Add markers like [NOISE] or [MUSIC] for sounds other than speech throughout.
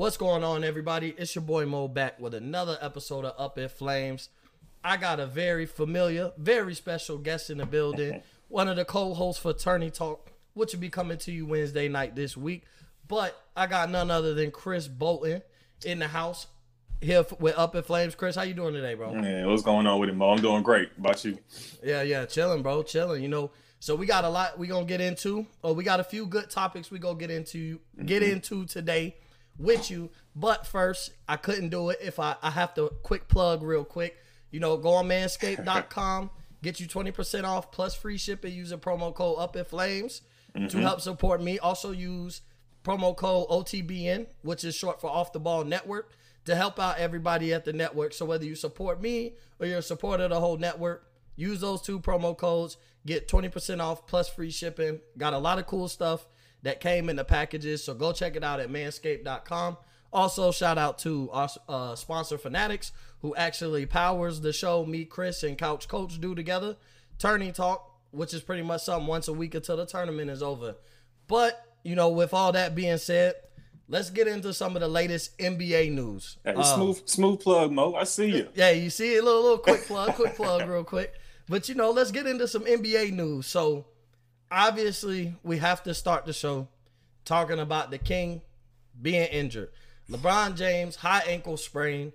What's going on, everybody? It's your boy Mo back with another episode of Up in Flames. I got a very familiar, very special guest in the building. [LAUGHS] One of the co-hosts for Tourney Talk, which will be coming to you Wednesday night this week. But I got none other than Chris Bolton in the house here with Up in Flames. Chris, how you doing today, bro? Yeah, what's going on with it, Mo? I'm doing great. How About you? Yeah, yeah, chilling, bro, chilling. You know, so we got a lot we gonna get into. Oh, we got a few good topics we gonna get into get Mm-hmm. into today with you. But first, I couldn't do it if I I have to quick plug real quick. You know, go on manscaped.com, [LAUGHS] get you 20% off plus free shipping using promo code Up in Flames to mm-hmm. help support me. Also use promo code OTBN, which is short for Off the Ball Network, to help out everybody at the network. So whether you support me or you're a supporter of the whole network, use those two promo codes, get 20% off plus free shipping. Got a lot of cool stuff that came in the packages. So go check it out at manscaped.com. Also, shout out to our uh, sponsor Fanatics, who actually powers the show me, Chris, and Couch Coach do together. Tourney Talk, which is pretty much something once a week until the tournament is over. But, you know, with all that being said, let's get into some of the latest NBA news. Hey, Um, smooth, smooth plug, Mo. I see you. yeah, you see a little, little quick plug, quick [LAUGHS] plug, real quick. But you know, let's get into some NBA news. So, obviously, we have to start the show talking about the King being injured. LeBron James high ankle sprain,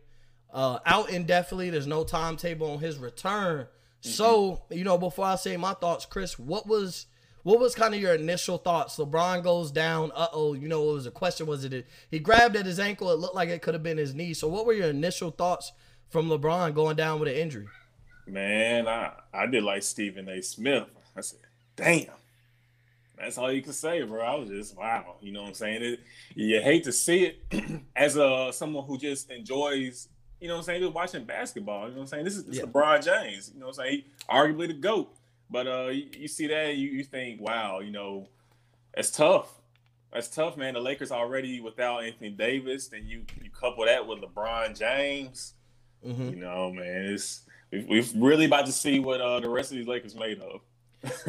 uh, out indefinitely. There's no timetable on his return. So, you know, before I say my thoughts, Chris, what was what was kind of your initial thoughts? LeBron goes down. Uh oh, you know, it was a question. Was it he grabbed at his ankle? It looked like it could have been his knee. So, what were your initial thoughts from LeBron going down with an injury? Man, I, I did like Stephen A. Smith. I said, damn. That's all you can say, bro. I was just wow. You know what I'm saying? It, you hate to see it [CLEARS THROAT] as a someone who just enjoys, you know what I'm saying, just watching basketball. You know what I'm saying? This is this Yeah. LeBron James. You know what I'm saying? He, arguably the GOAT. But uh you, you see that, you, you think, wow, you know, it's tough. That's tough, man. The Lakers already without Anthony Davis, then you you couple that with LeBron James. Mm-hmm. You know, man, it's we- we're really about to see what uh, the rest of these Lakers made of.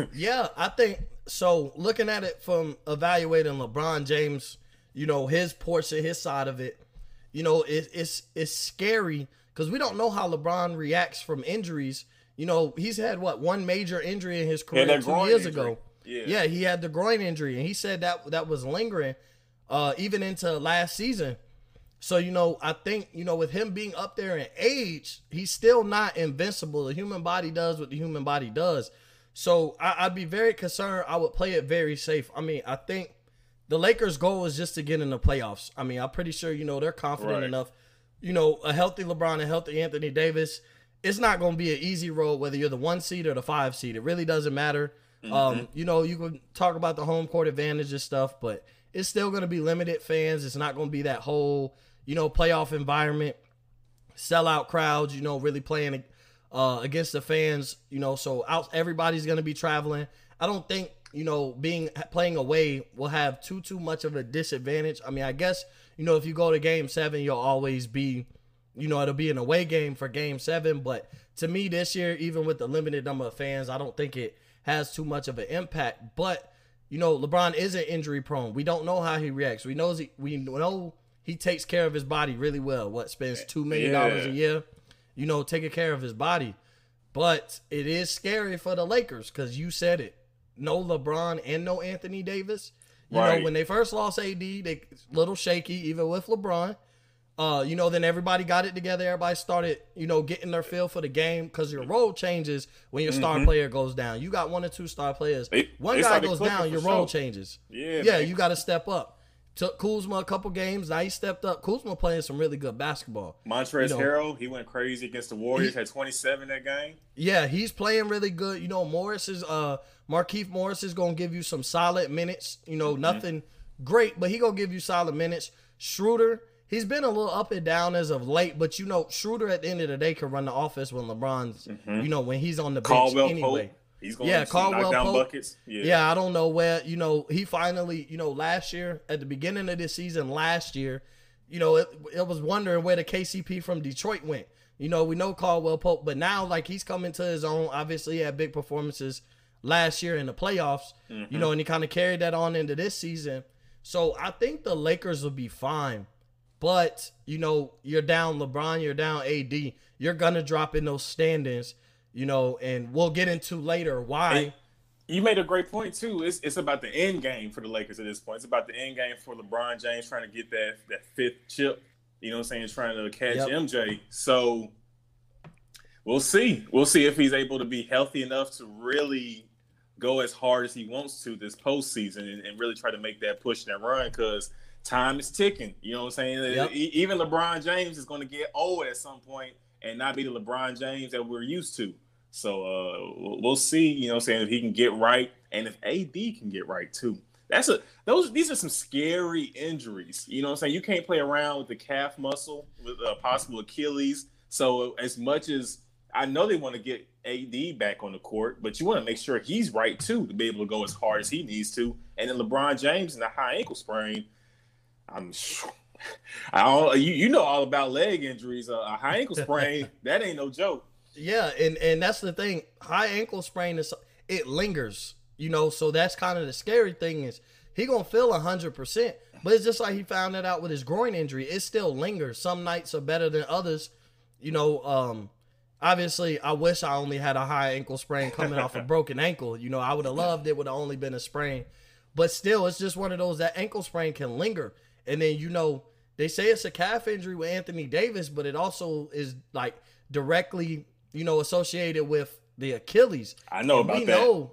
[LAUGHS] Yeah, I think so. Looking at it from evaluating LeBron James, you know his portion, his side of it, you know it, it's it's scary because we don't know how LeBron reacts from injuries. You know he's had what one major injury in his career that two years injury. ago. Yeah. Yeah, he had the groin injury, and he said that that was lingering, uh, even into last season. So you know, I think you know with him being up there in age, he's still not invincible. The human body does what the human body does. So I, I'd be very concerned. I would play it very safe. I mean, I think the Lakers' goal is just to get in the playoffs. I mean, I'm pretty sure you know they're confident Right. enough. You know, a healthy LeBron, a healthy Anthony Davis. It's not going to be an easy road whether you're the one seed or the five seed. It really doesn't matter. Um, you know, you can talk about the home court advantage and stuff, but it's still going to be limited fans. It's not going to be that whole, you know, playoff environment, sellout crowds. You know, really playing uh, against the fans. You know, so out everybody's going to be traveling. I don't think you know being playing away will have too too much of a disadvantage. I mean, I guess you know if you go to Game Seven, you'll always be you know, it'll be an away game for game seven. But to me, this year, even with the limited number of fans, I don't think it has too much of an impact. But, you know, LeBron isn't injury prone. We don't know how he reacts. We know he, we know he takes care of his body really well. What spends two million dollars a year, you know, taking care of his body. But it is scary for the Lakers because you said it. No LeBron and no Anthony Davis. You know, when they first lost AD, they little shaky, even with LeBron. Uh, you know, then everybody got it together. Everybody started, you know, getting their feel for the game because your role changes when your star player goes down. You got one or two star players. They- one they guy goes down, your role sure. changes. Yeah, yeah, man. you got to step up. Took Kuzma a couple games. Now he stepped up. Kuzma playing some really good basketball. Montrezl You know- Harrell, he went crazy against the Warriors. had 27 that game. Yeah, he's playing really good. You know, Morris is uh Markieff Morris is gonna give you some solid minutes. You know, nothing great, but he gonna give you solid minutes. Schroeder, he's been a little up and down as of late, but you know, Schroeder at the end of the day can run the office when LeBron's you know, when he's on the bench Caldwell anyway. Pope, he's going Yeah, to Caldwell knock buckets. Yeah. Yeah, I don't know where, you know, he finally, you know, last year, at the beginning of this season, last year, you know, it, it was wondering where the KCP from Detroit went. You know, we know Caldwell Pope, but now, like, he's coming to his own. Obviously, he had big performances last year in the playoffs, you know, mm-hmm. and he kind of carried that on into this season. So I think the Lakers will be fine but you know you're down LeBron, you're down AD, you're gonna drop in those standings, you know, and we'll get into later why. And you made a great point too. It's it's about the end game for the Lakers at this point. It's about the end game for LeBron James trying to get that that fifth chip. You know what I'm saying? Trying to catch Yep. MJ. So we'll see. We'll see if he's able to be healthy enough to really go as hard as he wants to this postseason and, and really try to make that push and that run because time is ticking. You know what I'm saying? Yep. Even LeBron James is going to get old at some point and not be the LeBron James that we're used to. So uh, we'll- see. You know, I'm saying if he can get right, and if AD can get right too. That's a those. These are some scary injuries. You know, what I'm saying you can't play around with the calf muscle with a possible Achilles. So as much as I know they want to get AD back on the court, but you want to make sure he's right too to be able to go as hard as he needs to. And then LeBron James and the high ankle sprain. I'm. [LAUGHS] I don't. You, you know all about leg injuries. Uh, a high ankle [LAUGHS] sprain that ain't no joke. Yeah, and and that's the thing. High ankle sprain is it lingers, you know. So that's kind of the scary thing is he gonna feel hundred percent, but it's just like he found that out with his groin injury. It still lingers. Some nights are better than others, you know. Um, obviously, I wish I only had a high ankle sprain coming off a [LAUGHS] broken ankle. You know, I would have loved it would have only been a sprain, but still, it's just one of those that ankle sprain can linger, and then you know they say it's a calf injury with Anthony Davis, but it also is like directly, you know, associated with the Achilles. I know And about we that. know,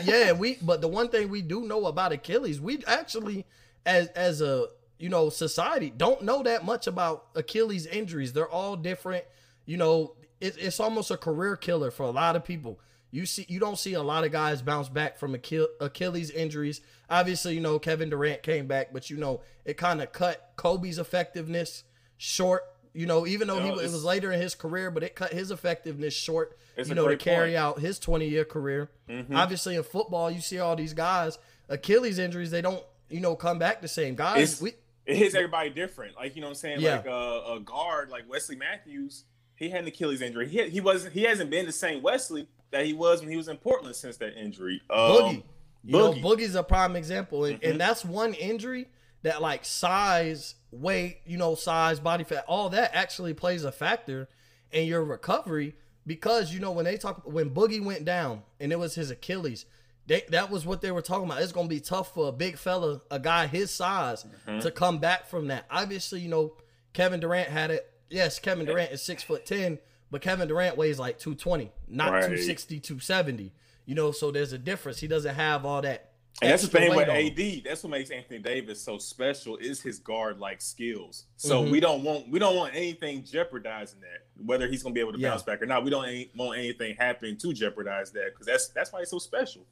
[LAUGHS] yeah, we. But the one thing we do know about Achilles, we actually, as as a you know society, don't know that much about Achilles injuries. They're all different. You know, it, it's almost a career killer for a lot of people. You see, you don't see a lot of guys bounce back from Achil- Achilles injuries. Obviously, you know Kevin Durant came back, but you know it kind of cut Kobe's effectiveness short. You know, even though he No, was, it was later in his career, but it cut his effectiveness short. You know, to carry point. out his 20 year career. Mm-hmm. Obviously, in football, you see all these guys Achilles injuries. They don't, you know, come back the same. Guys, It's- we it hits everybody different. Like you know what I'm saying. Yeah. Like uh, a guard like Wesley Matthews, he had an Achilles injury. He he wasn't he hasn't been the same Wesley that he was when he was in Portland since that injury. Um, Boogie. You know, Boogie's a prime example, and, Mhm. and that's one injury that like size, weight, you know, size, body fat, all that actually plays a factor in your recovery because you know when they talk when Boogie went down and it was his Achilles, they, that was what they were talking about. It's gonna be tough for a big fella, a guy his size, Mm-hmm. to come back from that. Obviously, you know, Kevin Durant had it. Yes, Kevin Durant is six foot ten, but Kevin Durant weighs like two twenty, not Right. 260, 270. You know, so there's a difference. He doesn't have all that. And that's the thing with weight on him. AD. That's what makes Anthony Davis so special is his guard like skills. So Mhm. we don't want we don't want anything jeopardizing that. Whether he's gonna be able to Yeah. bounce back or not, we don't any, want anything happening to jeopardize that because that's that's why he's so special.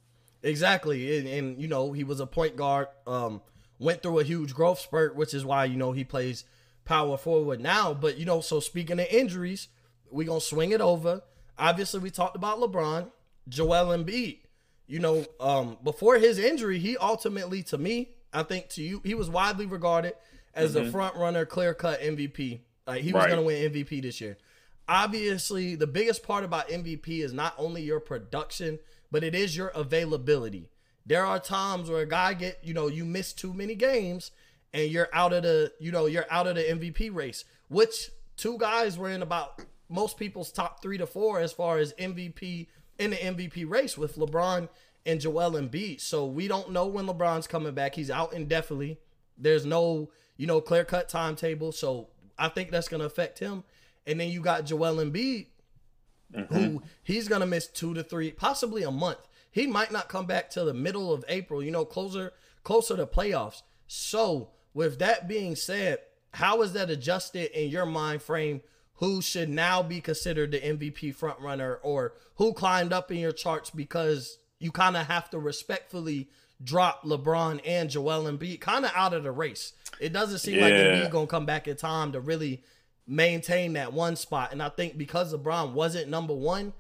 Exactly, and, and you know he was a point guard. Um, went through a huge growth spurt, which is why you know he plays power forward now. But you know, so speaking of injuries, we gonna swing it over. Obviously, we talked about LeBron, Joel Embiid. You know, um, before his injury, he ultimately, to me, I think to you, he was widely regarded as the front runner, clear cut MVP. Like he was Right. gonna win MVP this year. Obviously, the biggest part about MVP is not only your production, but it is your availability. There are times where a guy get, you know, you miss too many games and you're out of the, you know, you're out of the MVP race, which two guys were in about most people's top 3 to 4 as far as MVP in the MVP race with LeBron and Joel Embiid. So we don't know when LeBron's coming back. He's out indefinitely. There's no, you know, clear-cut timetable, so I think that's going to affect him. And then you got Joel Embiid who mm-hmm. he's gonna miss two to three, possibly a month. He might not come back till the middle of April, you know, closer closer to playoffs. So with that being said, how is that adjusted in your mind frame? Who should now be considered the MVP frontrunner or who climbed up in your charts because you kind of have to respectfully drop LeBron and Joel Embiid kind of out of the race. It doesn't seem like Yeah. Embiid gonna come back in time to really maintain that one spot. And I think because LeBron wasn't number one,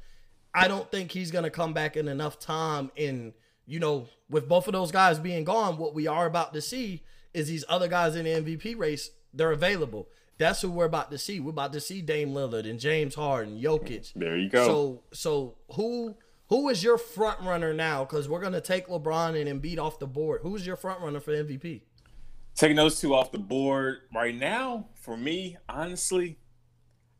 I don't think he's gonna come back in enough time. In you know, with both of those guys being gone, what we are about to see is these other guys in the MVP race. They're available. That's who we're about to see. We're about to see Dame Lillard and James Harden, Jokic. There you go. So so who who is your front runner now? Because we're gonna take LeBron and Embiid off the board. Who's your front runner for MVP? Taking those two off the board right now, for me, honestly,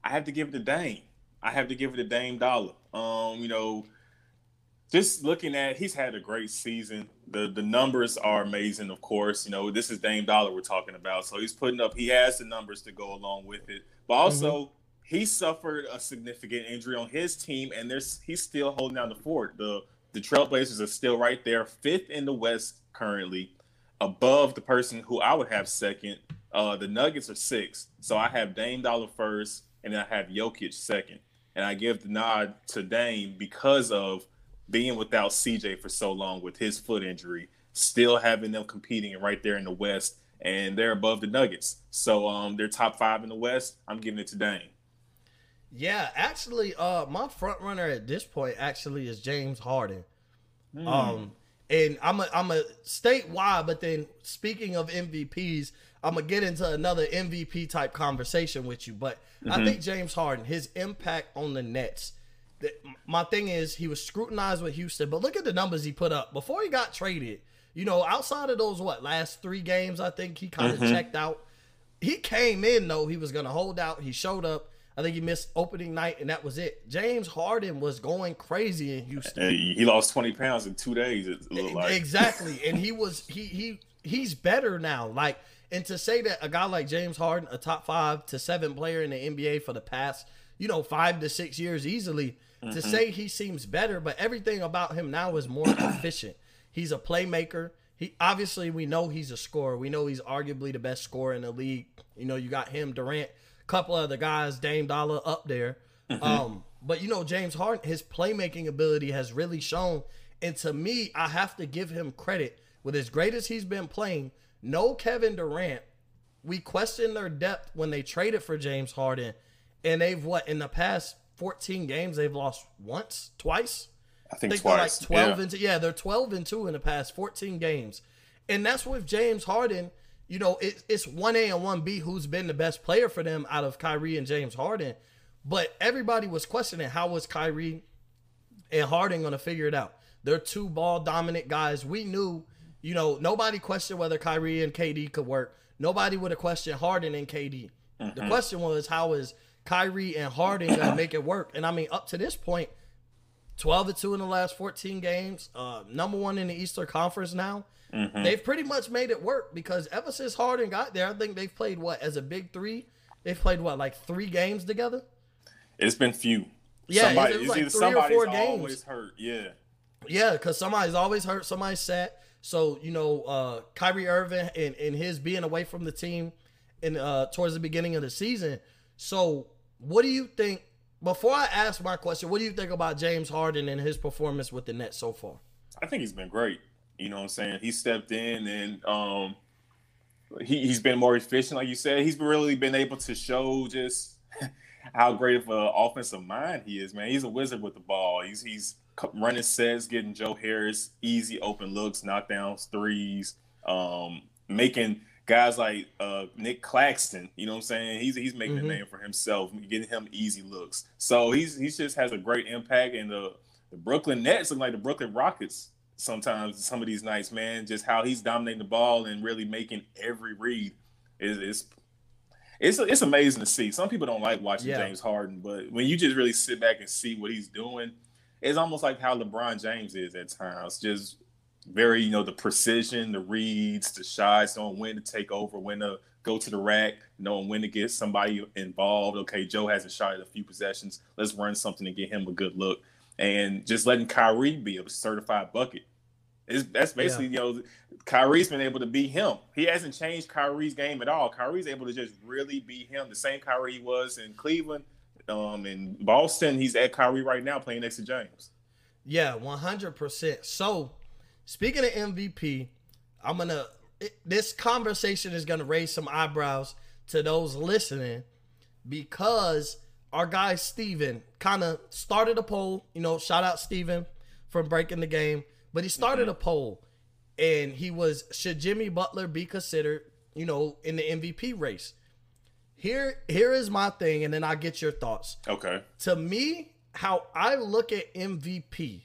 I have to give it to Dame. I have to give it to Dame Dollar. Um, you know, just looking at he's had a great season. The the numbers are amazing, of course. You know, this is Dame Dollar we're talking about. So he's putting up he has the numbers to go along with it. But also mm-hmm. he suffered a significant injury on his team and there's he's still holding down the fort. The the Trailblazers are still right there, fifth in the West currently, above the person who I would have second. Uh, the Nuggets are sixth. So I have Dame Dollar first, and then I have Jokic second. And I give the nod to Dame because of being without CJ for so long with his foot injury, still having them competing right there in the West, and they're above the Nuggets. So um, they're top five in the West. I'm giving it to Dame. Yeah, actually, uh, my front runner at this point actually is James Harden. Mm. Um, and I'm a I'm a state why, but then speaking of MVPs, I'm gonna get into another MVP type conversation with you. But mm-hmm. I think James Harden, his impact on the Nets my thing is he was scrutinized with Houston, but look at the numbers he put up before he got traded. You know, outside of those what last three games, I think he kind of mm-hmm. checked out. He came in though he was going to hold out. He showed up. I think he missed opening night, and that was it. James Harden was going crazy in Houston. He lost twenty pounds in two days. Like exactly, and he [LAUGHS] was he he he's better now. Like, and to say that a guy like James Harden, a top five to seven player in the NBA for the past you know five to six years easily Mm-hmm. To say he seems better, but everything about him now is more [CLEARS THROAT] efficient. He's a playmaker. He obviously we know he's a scorer. We know he's arguably the best scorer in the league. You know, you got him, Durant, a couple of other guys, Dame Dollar up there. Mm-hmm. Um, but you know, James Harden, his playmaking ability has really shown. And to me, I have to give him credit with as great as he's been playing. No Kevin Durant. We questioned their depth when they traded for James Harden. And they've what in the past 14 games they've lost once, twice. I think, I think twice. Like 12 yeah. and. Yeah, they're 12 and 2 in the past 14 games. And that's with James Harden. You know, it, it's 1A and 1B who's been the best player for them out of Kyrie and James Harden. But everybody was questioning how was Kyrie and Harden going to figure it out. They're two ball dominant guys. We knew, you know, nobody questioned whether Kyrie and KD could work. Nobody would have questioned Harden and KD. Mm-hmm. The question was how is Kyrie and Harden gonna [COUGHS] make it work. And I mean, up to this point, 12 to 2 in the last 14 games, uh, number one in the Eastern Conference now. Mm-hmm. They've pretty much made it work because ever since Harden got there, I think they've played what as a big three. They've played what like three games together. It's been few. Yeah, somebody, it's, like three or four games. Always hurt. Yeah. Yeah, because somebody's always hurt. Somebody's sat. So you know, uh, Kyrie Irving and, and his being away from the team in uh, towards the beginning of the season. So what do you think? Before I ask my question, what do you think about James Harden and his performance with the Nets so far? I think he's been great. You know what I'm saying? He stepped in and um, he, he's been more efficient, like you said. He's really been able to show just [LAUGHS] how great of an offensive mind he is, man. He's a wizard with the ball. He's he's running sets, getting Joe Harris easy open looks, knockdowns, threes, um, making guys like uh, Nic Claxton, you know what I'm saying? He's he's making mm-hmm. a name for himself, getting him easy looks. So he's he just has a great impact. And the the Brooklyn Nets look like the Brooklyn Rockets sometimes some of these nights, man. Just how he's dominating the ball and really making every read is is it's it's amazing to see. Some people don't like watching yeah. James Harden, but when you just really sit back and see what he's doing, it's almost like how LeBron James is at times. Just very, you know, the precision, the reads, the shots, knowing when to take over, when to go to the rack, knowing when to get somebody involved. Okay, Joe hasn't shot at a few possessions. Let's run something to get him a good look. And just letting Kyrie be a certified bucket. It's, that's basically, yeah. you know, Kyrie's been able to be him. He hasn't changed Kyrie's game at all. Kyrie's able to just really be him. The same Kyrie he was in Cleveland, um, in Boston. He's at Kyrie right now playing next to James. Yeah, 100%. So, Speaking of MVP, I'm gonna. It, this conversation is gonna raise some eyebrows to those listening because our guy Steven kind of started a poll. You know, shout out Steven from breaking the game, but he started a poll and he was should Jimmy Butler be considered, you know, in the MVP race? Here here is my thing and then I get your thoughts. Okay. To me, how I look at MVP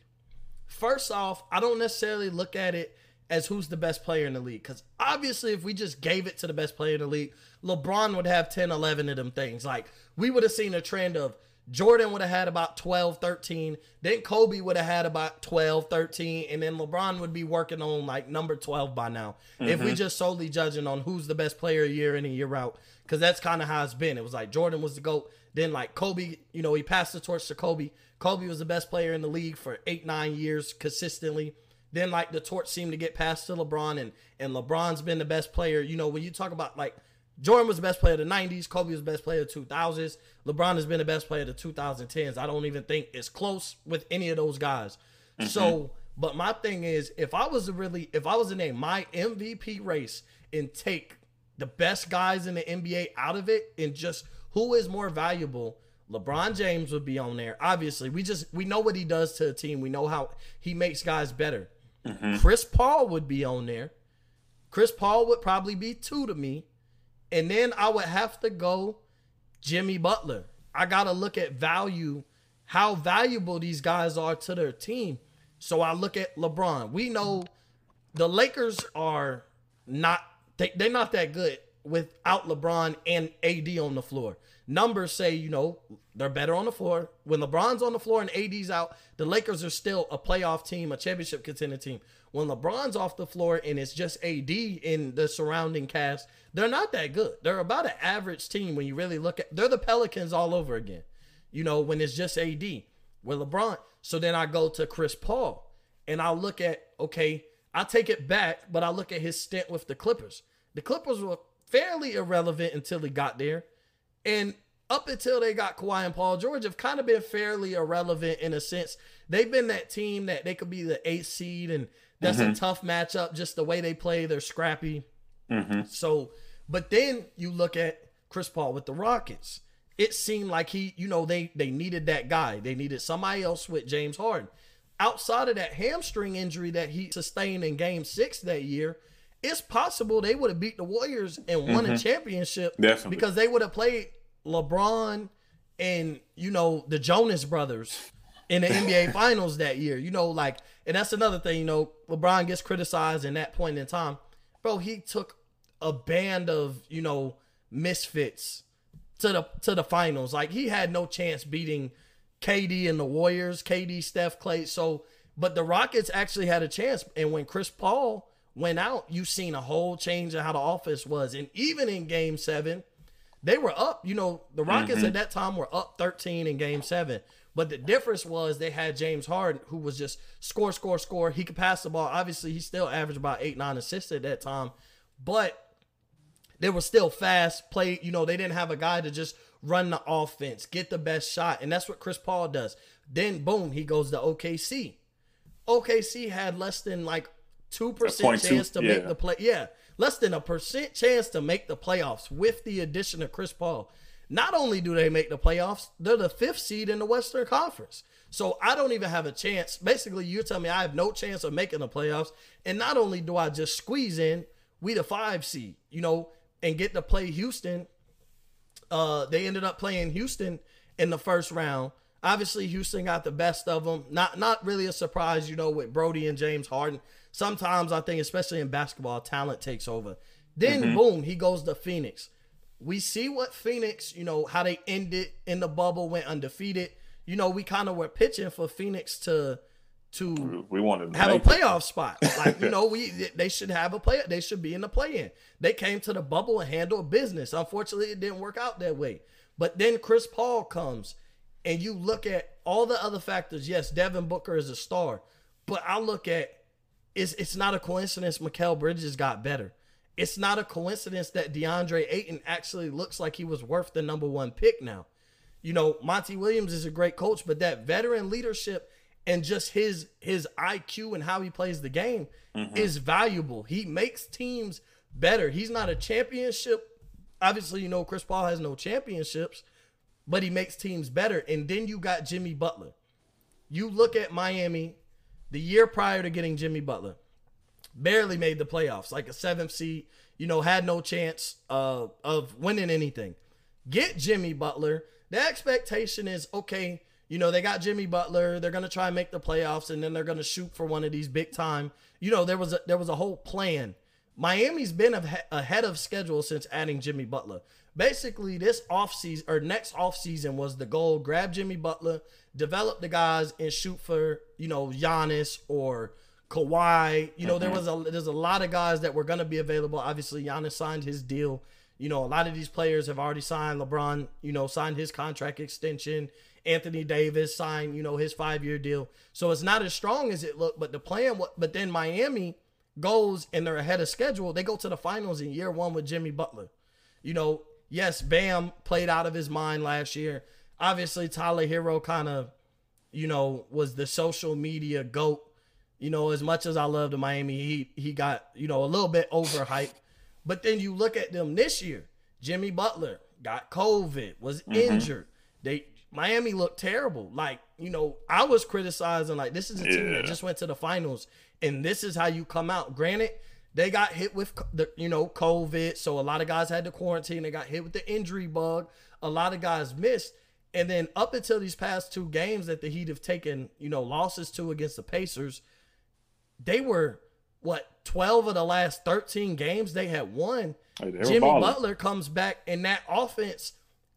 First off, I don't necessarily look at it as who's the best player in the league. Because obviously, if we just gave it to the best player in the league, LeBron would have 10, 11 of them things. Like, we would have seen a trend of Jordan would have had about 12, 13. Then Kobe would have had about 12, 13. And then LeBron would be working on like number 12 by now. Mm-hmm. If we just solely judging on who's the best player year in and year out. Because that's kind of how it's been. It was like Jordan was the GOAT. Then like Kobe, you know, he passed the torch to Kobe. Kobe was the best player in the league for eight, nine years consistently. Then like the torch seemed to get passed to LeBron, and and LeBron's been the best player. You know, when you talk about like Jordan was the best player of the 90s, Kobe was the best player of the 2000s, LeBron has been the best player of the 2010s. I don't even think it's close with any of those guys. Mm-hmm. So, but my thing is, if I was to really, if I was to name my MVP race and take the best guys in the NBA out of it and just who is more valuable, LeBron James would be on there. Obviously, we just we know what he does to a team. We know how he makes guys better. Mm-hmm. Chris Paul would be on there. Chris Paul would probably be two to me. And then I would have to go Jimmy Butler. I got to look at value, how valuable these guys are to their team. So I look at LeBron. We know the Lakers are not they, they're not that good without LeBron and AD on the floor. Numbers say, you know, they're better on the floor. When LeBron's on the floor and AD's out, the Lakers are still a playoff team, a championship contender team. When LeBron's off the floor and it's just AD in the surrounding cast, they're not that good. They're about an average team when you really look at they're the Pelicans all over again. You know, when it's just AD. With LeBron. So then I go to Chris Paul and I look at, okay, I take it back, but I look at his stint with the Clippers. The Clippers were fairly irrelevant until he got there. And up until they got Kawhi and Paul George have kind of been fairly irrelevant in a sense. They've been that team that they could be the eighth seed, and that's mm-hmm. a tough matchup. Just the way they play, they're scrappy. Mm-hmm. So, but then you look at Chris Paul with the Rockets. It seemed like he, you know, they they needed that guy. They needed somebody else with James Harden. Outside of that hamstring injury that he sustained in Game Six that year, it's possible they would have beat the Warriors and won mm-hmm. a championship Definitely. because they would have played LeBron and you know the Jonas brothers in the NBA [LAUGHS] Finals that year. You know, like, and that's another thing. You know, LeBron gets criticized in that point in time, bro. He took a band of you know misfits to the to the finals. Like he had no chance beating KD and the Warriors, KD, Steph, Clay. So, but the Rockets actually had a chance. And when Chris Paul went out, you seen a whole change in how the offense was. And even in Game Seven they were up. You know, the Rockets mm-hmm. at that time were up 13 in game seven. But the difference was they had James Harden, who was just score, score, score. He could pass the ball. Obviously, he still averaged about eight, nine assists at that time. But they were still fast play. You know, they didn't have a guy to just run the offense, get the best shot. And that's what Chris Paul does. Then, boom, he goes to OKC. OKC had less than like 2% chance to yeah. make the play. Yeah less than a percent chance to make the playoffs with the addition of Chris Paul. Not only do they make the playoffs, they're the fifth seed in the Western Conference. So I don't even have a chance. Basically, you're telling me I have no chance of making the playoffs. And not only do I just squeeze in, we the five seed, you know, and get to play Houston. Uh, they ended up playing Houston in the first round. Obviously, Houston got the best of them. Not not really a surprise, you know, with Brodie and James Harden sometimes I think, especially in basketball, talent takes over. Then mm-hmm. boom, he goes to Phoenix. We see what Phoenix, you know, how they ended in the bubble, went undefeated. You know, we kind of were pitching for Phoenix to to we wanted to have a playoff it. spot. Like you know, we [LAUGHS] they should have a play. They should be in the play-in. They came to the bubble and handled business. Unfortunately, it didn't work out that way. But then Chris Paul comes, and you look at all the other factors. Yes, Devin Booker is a star, but I look at it's, it's not a coincidence Mikal Bridges got better. It's not a coincidence that DeAndre Ayton actually looks like he was worth the number one pick now. You know, Monty Williams is a great coach, but that veteran leadership and just his his IQ and how he plays the game mm-hmm. is valuable. He makes teams better. He's not a championship. Obviously, you know Chris Paul has no championships, but he makes teams better. And then you got Jimmy Butler. You look at Miami the year prior to getting Jimmy Butler. Barely made the playoffs, like a seventh seed, you know, had no chance uh, of winning anything. Get Jimmy Butler. The expectation is okay, You know, they got Jimmy Butler. They're gonna try and make the playoffs, and then they're gonna shoot for one of these big time. You know, there was a, there was a whole plan. Miami's been ahead of schedule since adding Jimmy Butler. Basically, this offseason or next offseason was the goal: grab Jimmy Butler, develop the guys, and shoot for you know Giannis or Kawhi. You know, mm-hmm. there was a there's a lot of guys that were gonna be available. Obviously, Giannis signed his deal. You know, a lot of these players have already signed. LeBron, you know, signed his contract extension. Anthony Davis signed, you know, his five year deal. So it's not as strong as it looked. But the plan, was but then Miami goes and they're ahead of schedule. They go to the finals in year one with Jimmy Butler. You know, yes, Bam played out of his mind last year. Obviously, Tyler Herro kind of, you know, was the social media goat. You know, as much as I love the Miami Heat, he got, you know, a little bit overhyped. But then you look at them this year. Jimmy Butler got COVID, was mm-hmm. injured. They Miami looked terrible. Like, you know, I was criticizing like this is a team that just went to the finals and this is how you come out. Granted, they got hit with the you know COVID, so a lot of guys had to quarantine. They got hit with the injury bug. A lot of guys missed, and then up until these past two games that the Heat have taken, you know, losses to against the Pacers, they were what 12 of the last 13 games they had won. Hey, Jimmy balling. Butler comes back and that offense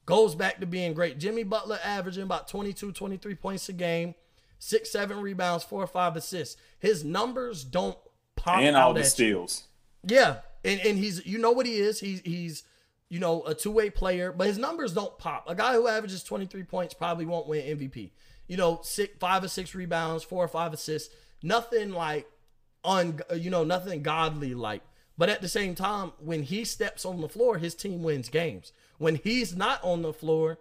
goes back to being great. Jimmy Butler averaging about 22, 23 points a game, six, seven rebounds, four or five assists. His numbers don't pop and all the steals. You. Yeah, and and he's you know what he is. He's he's you know a two way player, but his numbers don't pop. A guy who averages 23 points probably won't win MVP. You know, six, five or six rebounds, four or five assists. Nothing like un you know nothing godly like. But at the same time, when he steps on the floor, his team wins games. When he's not on the floor,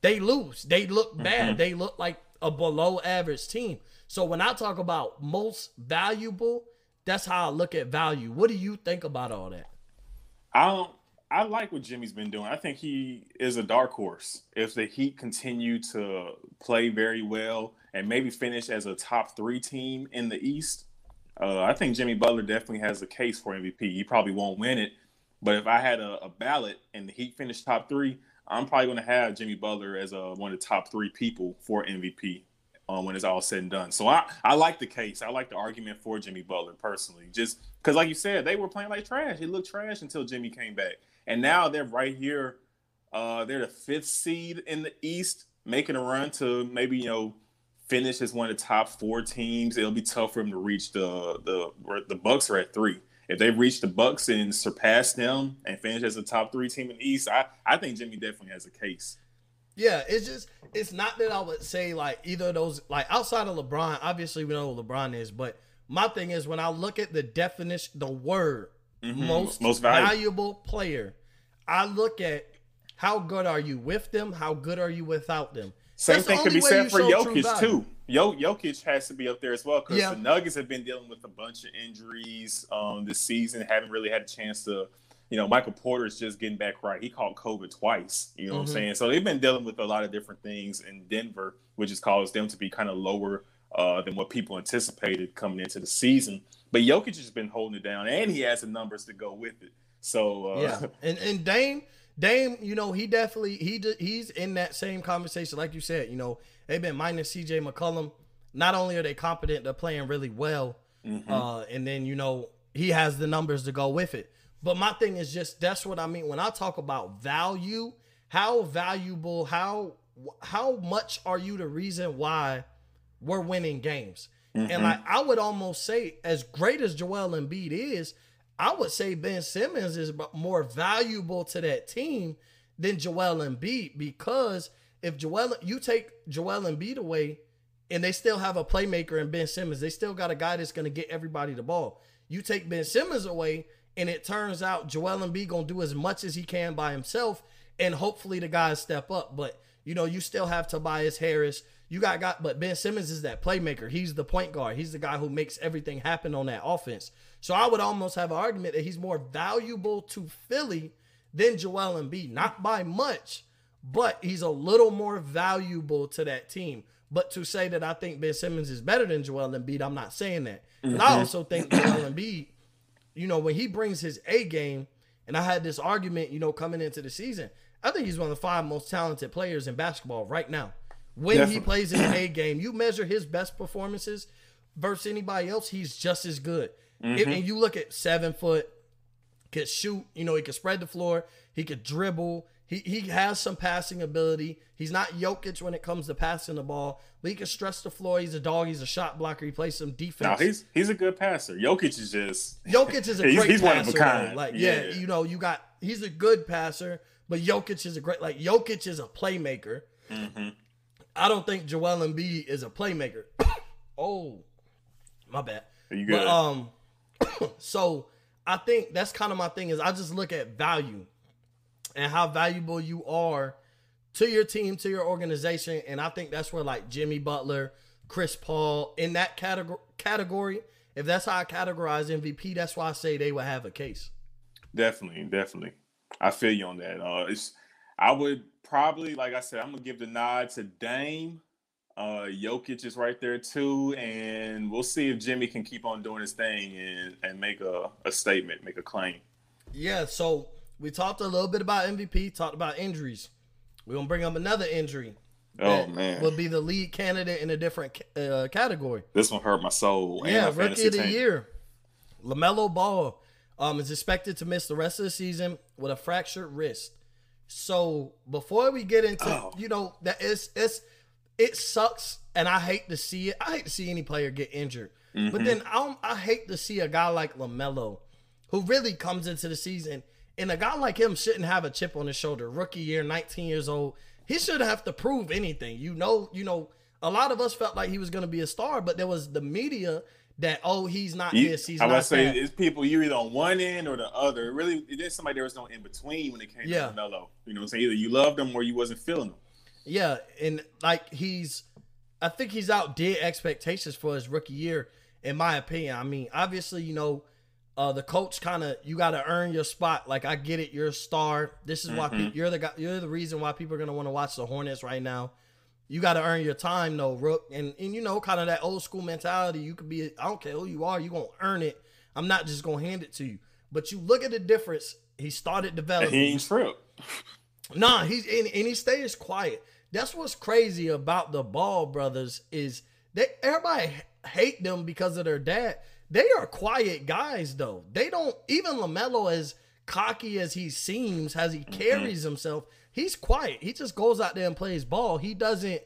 they lose. They look bad. Mm-hmm. They look like a below average team. So when I talk about most valuable, that's how I look at value. What do you think about all that? I don't I like what Jimmy's been doing. I think he is a dark horse. If the Heat continue to play very well and maybe finish as a top three team in the East, uh, I think Jimmy Butler definitely has a case for MVP. He probably won't win it, but if I had a, a ballot and the Heat finished top three, I'm probably going to have Jimmy Butler as a, one of the top three people for MVP um, when it's all said and done. So I, I like the case. I like the argument for Jimmy Butler personally, just because, like you said, they were playing like trash. It looked trash until Jimmy came back, and now they're right here. Uh, they're the fifth seed in the East, making a run to maybe you know finish as one of the top four teams, it'll be tough for them to reach the the the Bucks are at three. If they reach the Bucks and surpass them and finish as a top three team in the East, I I think Jimmy definitely has a case. Yeah, it's just it's not that I would say like either of those like outside of LeBron. Obviously, we know who LeBron is, but my thing is when I look at the definition, the word mm-hmm. most most valuable. valuable player, I look at how good are you with them, how good are you without them. Same That's thing could be said for Jokic too. Yo, Jokic has to be up there as well because yeah. the Nuggets have been dealing with a bunch of injuries um, this season. Haven't really had a chance to, you know, Michael Porter's just getting back right. He caught COVID twice. You know mm-hmm. what I'm mm-hmm. saying? So they've been dealing with a lot of different things in Denver, which has caused them to be kind of lower uh, than what people anticipated coming into the season. But Jokic has been holding it down, and he has the numbers to go with it. So uh, yeah, and and Dame Dame, you know, he definitely he he's in that same conversation, like you said. You know, they've been minus C.J. McCollum. Not only are they competent, they're playing really well, mm-hmm. uh, and then you know he has the numbers to go with it. But my thing is just that's what I mean when I talk about value. How valuable? How how much are you the reason why we're winning games? Mm-hmm. And like I would almost say, as great as Joel Embiid is, I would say Ben Simmons is more valuable to that team than Joel Embiid because if Joel you take Joel Embiid away and they still have a playmaker in Ben Simmons, they still got a guy that's going to get everybody the ball. You take Ben Simmons away and it turns out Joel Embiid going to do as much as he can by himself and hopefully the guys step up, but you know, you still have Tobias Harris. You got got but Ben Simmons is that playmaker. He's the point guard. He's the guy who makes everything happen on that offense. So I would almost have an argument that he's more valuable to Philly than Joel Embiid. Not by much, but he's a little more valuable to that team. But to say that I think Ben Simmons is better than Joel Embiid, I'm not saying that. Mm-hmm. But I also think Joel Embiid, you know, when he brings his A game, and I had this argument, you know, coming into the season, I think he's one of the five most talented players in basketball right now. when Definitely. he plays his A game. You measure his best performances versus anybody else, he's just as good. Mm-hmm. If- and you look at seven foot, could shoot, you know, he could spread the floor, he could dribble, he he has some passing ability. He's not Jokic when it comes to passing the ball, but he can stretch the floor. He's a dog, he's a shot blocker, he plays some defense. No, he's he's a good passer. Jokic is just [LAUGHS] Jokic is a [LAUGHS] He's- great he's one of a passer. kind. though. Like, yeah. Yeah. you know, you got he's a good passer, but Jokic is a great like Jokic is a playmaker. Mm-hmm. I don't think Joel Embiid is a playmaker. [COUGHS] oh, my bad. you good. But um, [COUGHS] so I think that's kind of my thing is I just look at value and how valuable you are to your team, to your organization, and I think that's where like Jimmy Butler, Chris Paul in that category category. If that's how I categorize MVP, that's why I say they would have a case. Definitely, definitely. I feel you on that. Uh, it's I would probably, like I said, I'm gonna give the nod to Dame. Uh, Jokic is right there too, and we'll see if Jimmy can keep on doing his thing and and make a, a statement, make a claim. Yeah, so we talked a little bit about MVP, talked about injuries. We're gonna bring up another injury. Oh man, will be the lead candidate in a different uh, category. this one hurt my soul. and Yeah, my rookie of the team. year, Lamelo Ball, um, is expected to miss the rest of the season with a fractured wrist. So before we get into, Oh. you know, that it's it's it sucks, and I hate to see it. I hate to see any player get injured, Mm-hmm. but then I I hate to see a guy like Lamelo, who really comes into the season, and a guy like him shouldn't have a chip on his shoulder. Rookie year, 19 years old, he shouldn't have to prove anything. You know, you know, a lot of us felt like he was going to be a star, but there was the media that oh he's not You, this, he's I not say that. it's people you're either on one end or the other. It really, there's somebody there was no in between when it came Yeah. to Melo. You know what I'm saying? Either you loved him or you wasn't feeling him. Yeah, and like he's, I think he's outdid expectations for his rookie year, in my opinion. I mean, obviously, you know, uh, the coach kind of you got to earn your spot. Like I get it, you're a star. This is why Mm-hmm. people, you're the guy. You're the reason why people are gonna want to watch the Hornets right now. You got to earn your time, though, Rook, and and you know, kind of that old school mentality. You could be, I don't care who you are, you gonna earn it. I'm not just gonna hand it to you. But you look at the difference. He started developing. he ain't. Nah, he's and, and he stays quiet. That's what's crazy about the Ball brothers is they everybody hate them because of their dad. They are quiet guys though. They don't even Lamelo as cocky as he seems, as he carries himself. He's quiet. He just goes out there and plays ball. He doesn't.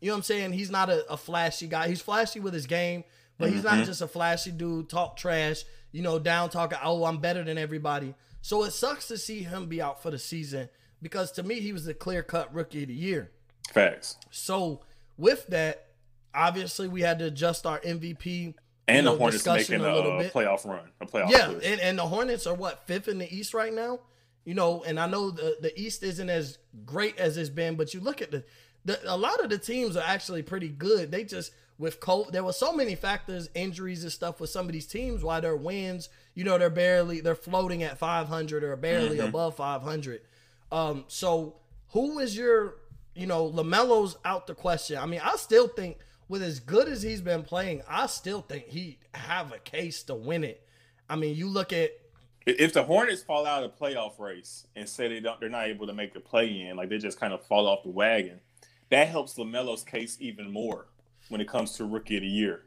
You know what I'm saying? He's not a, a flashy guy. He's flashy with his game, but he's not just a flashy dude, talk trash, you know, down talking, oh, I'm better than everybody. So it sucks to see him be out for the season because to me, he was the clear cut rookie of the year. Facts. So with that, obviously we had to adjust our MVP. And you know, the Hornets making a, a bit. playoff run, a playoff Yeah, push. and, and the Hornets are what fifth in the East right now. You know, and I know the the East isn't as great as it's been, but you look at the, the a lot of the teams are actually pretty good. They just with Cole, there were so many factors, injuries and stuff with some of these teams. Why their wins, you know, they're barely they're floating at 500 or barely above 500. Um, so who is your, you know, Lamelo's out the question. I mean, I still think with as good as he's been playing, I still think he have a case to win it. I mean, you look at if the Hornets fall out of the playoff race and say they don't, they're not able to make the play in, like they just kind of fall off the wagon, that helps Lamelo's case even more when it comes to Rookie of the Year.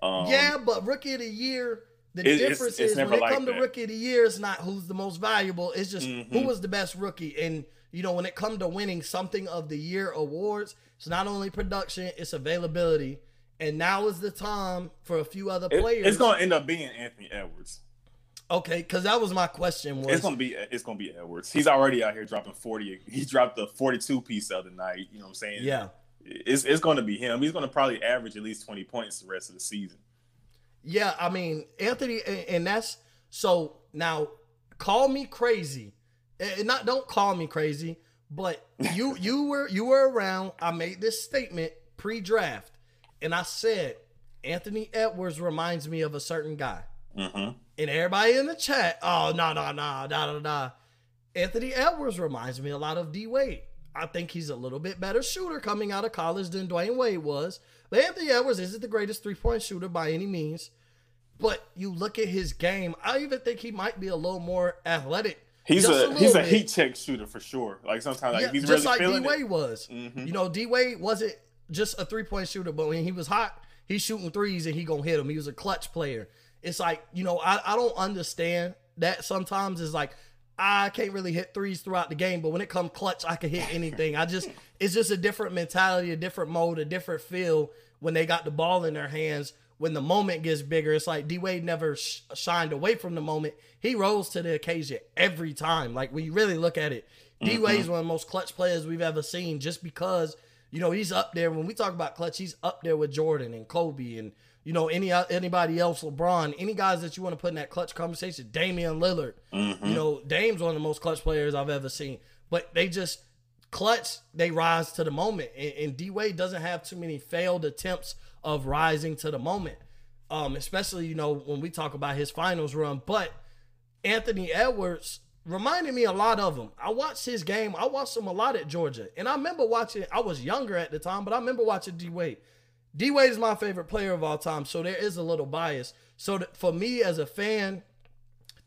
Um, yeah, but rookie of the year, the It- difference it's is never when it like come to rookie of the year, it's not who's the most valuable. It's just Mhm. who was the best rookie. And you know, when it come to winning something of the year awards, it's not only production, it's availability. And now is the time for a few other it- players. it's going to end up being Anthony Edwards. okay, because that was my question. Was It's going to be it's going to be Edwards. He's already out here dropping forty. He dropped the forty-two piece the other night. You know what I'm saying? yeah, It's it's going to be him. He's going to probably average at least twenty points the rest of the season. Yeah, I mean Anthony, and and that's so now. Call me crazy, and not don't call me crazy, but you [LAUGHS] you were you were around. I made this statement pre-draft, and I said Anthony Edwards reminds me of a certain guy, hmm and everybody in the chat, oh no no no no no no, Anthony Edwards reminds me a lot of D Wade. I think he's a little bit better shooter coming out of college than Dwyane Wade was. But Anthony Edwards isn't the greatest three point shooter by any means. But you look at his game, I even think he might be a little more athletic. He's Just a, a he's a bit. heat check shooter for sure. Like sometimes like yeah, he's just really like D Wade was. Mhm. You know, D Wade wasn't just a three point shooter, but when he was hot, he's shooting threes and he gonna hit them. He was a clutch player. It's like you know I, I don't understand that sometimes it's like I can't really hit threes throughout the game, but when it comes clutch, I can hit anything. I just it's just a different mentality, a different mode, a different feel when they got the ball in their hands. When the moment gets bigger, it's like D Wade never sh- shined away from the moment. He rose to the occasion every time. Like when you really look at it, D Wade's mm-hmm. one of the most clutch players we've ever seen, just because you know he's up there. When we talk about clutch, he's up there with Jordan and Kobe and you know, any anybody else, LeBron, any guys that you want to put in that clutch conversation, Damian Lillard. Mm-hmm. You know, Dame's one of the most clutch players I've ever seen. But they just clutch, they rise to the moment. And, and D Wade doesn't have too many failed attempts of rising to the moment. Um, especially, you know, when we talk about his finals run. But Anthony Edwards reminded me a lot of him. I watched his game. I watched him a lot at Georgia. And I remember watching, I was younger at the time, but I remember watching D Wade. D Wade is my favorite player of all time, so there is a little bias. So for me as a fan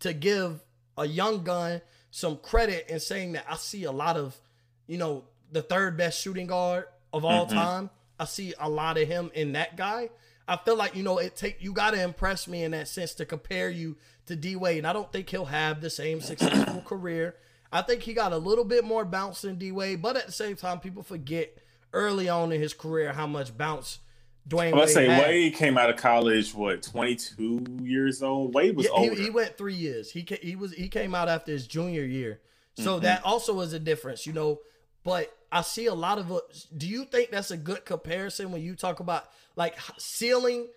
to give a young gun some credit and saying that I see a lot of, you know, the third best shooting guard of all mm-hmm. time. I see a lot of him in that guy. I feel like you know it take you got to impress me in that sense to compare you to D Wade. And I don't think he'll have the same successful [CLEARS THROAT] career. I think he got a little bit more bounce than D Wade, but at the same time, people forget early on in his career how much bounce Dwyane. Let's say had. Wade came out of college what 22 years old. Wade was yeah, older. He, he, went three years. He he was he came out after his junior year, so mm-hmm. that also was a difference, you know. But I see a lot of. Do you think that's a good comparison when you talk about like ceiling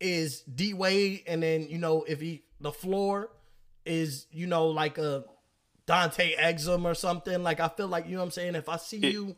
is D Wade, and then you know if he the floor is you know like a Dante Exum or something. Like I feel like you know what I'm saying. If I see it, you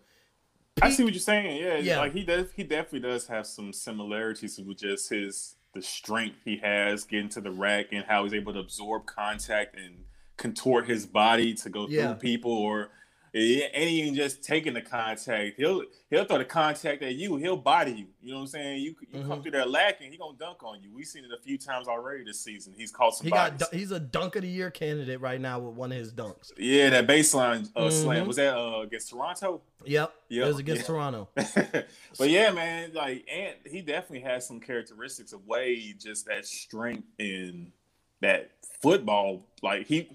I see what you're saying. Yeah, yeah. Like he does. He definitely does have some similarities with just his the strength he has getting to the rack and how he's able to absorb contact and contort his body to go yeah. through people or and even just taking the contact, he'll he'll throw the contact at you. He'll body you. You know what I'm saying? You you mm-hmm. come through there lacking, he gonna dunk on you. We've seen it a few times already this season. He's caught some. He got he's a dunk of the year candidate right now with one of his dunks. Yeah, that baseline uh, mm-hmm. slam was that uh, against Toronto. Yep, yep. it was against yeah. Toronto. [LAUGHS] but yeah, man, like and he definitely has some characteristics of way just that strength in that football. Like he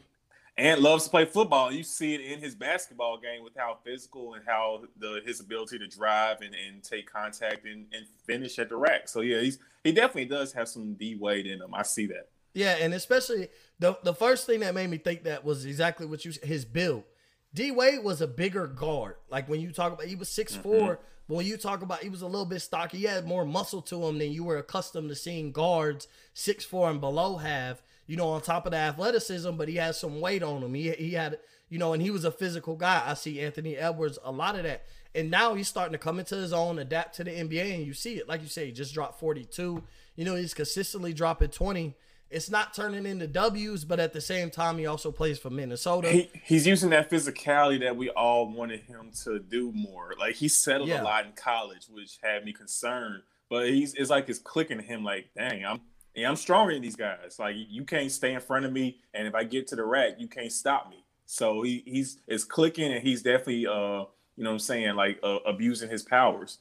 and loves to play football. You see it in his basketball game with how physical and how the his ability to drive and, and take contact and, and finish at the rack. So yeah, he's he definitely does have some D Wade in him. I see that. Yeah, and especially the the first thing that made me think that was exactly what you his build. D Wade was a bigger guard. Like when you talk about he was 6'4, mm-hmm. but when you talk about he was a little bit stocky, he had more muscle to him than you were accustomed to seeing guards six four and below have you know, on top of the athleticism, but he has some weight on him. He he had, you know, and he was a physical guy. I see Anthony Edwards a lot of that. And now he's starting to come into his own, adapt to the NBA, and you see it. Like you say, he just dropped 42. You know, he's consistently dropping 20. It's not turning into W's, but at the same time, he also plays for Minnesota. He, he's using that physicality that we all wanted him to do more. Like he settled yeah. a lot in college, which had me concerned. But he's it's like it's clicking to him. Like, dang, I'm yeah, I'm stronger than these guys. Like you can't stay in front of me, and if I get to the rack, you can't stop me. So he, he's it's clicking, and he's definitely uh you know what I'm saying like uh, abusing his powers.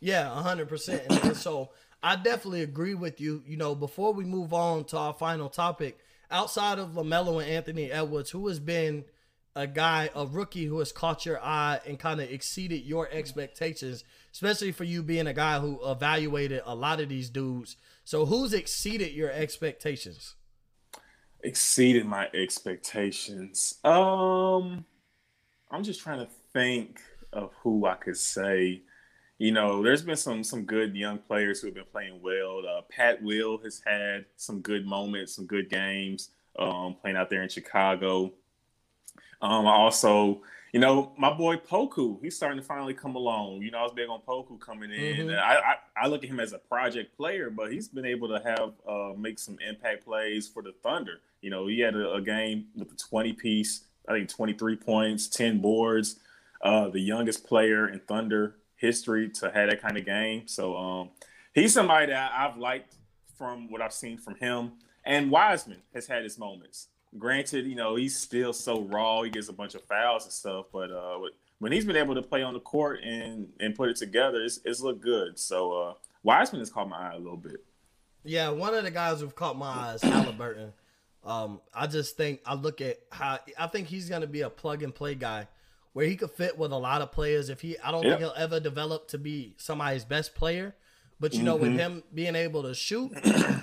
Yeah, hundred percent. And so I definitely agree with you. You know, before we move on to our final topic, outside of Lamelo and Anthony Edwards, who has been a guy, a rookie who has caught your eye and kind of exceeded your expectations, especially for you being a guy who evaluated a lot of these dudes so who's exceeded your expectations? Exceeded my expectations. Um I'm just trying to think of who I could say. You know, there's been some some good young players who have been playing well. Uh, Pat Will has had some good moments, some good games, um, playing out there in Chicago. Um, I also you know, my boy Poku, he's starting to finally come along. You know, I was big on Poku coming in. Mm-hmm. I, I, I look at him as a project player, but he's been able to have uh, make some impact plays for the Thunder. You know, he had a, a game with a 20 piece, I think 23 points, 10 boards. Uh, the youngest player in Thunder history to have that kind of game. So um, he's somebody that I've liked from what I've seen from him. And Wiseman has had his moments granted, you know, he's still so raw. He gets a bunch of fouls and stuff, but uh, when he's been able to play on the court and and put it together, it's it's looked good. So uh, Wiseman has caught my eye a little bit. Yeah, one of the guys who've caught my eye is Halliburton. Um, I just think I look at how I think he's going to be a plug and play guy where he could fit with a lot of players. If he, I don't Yep. think he'll ever develop to be somebody's best player, but you know, Mm-hmm. with him being able to shoot,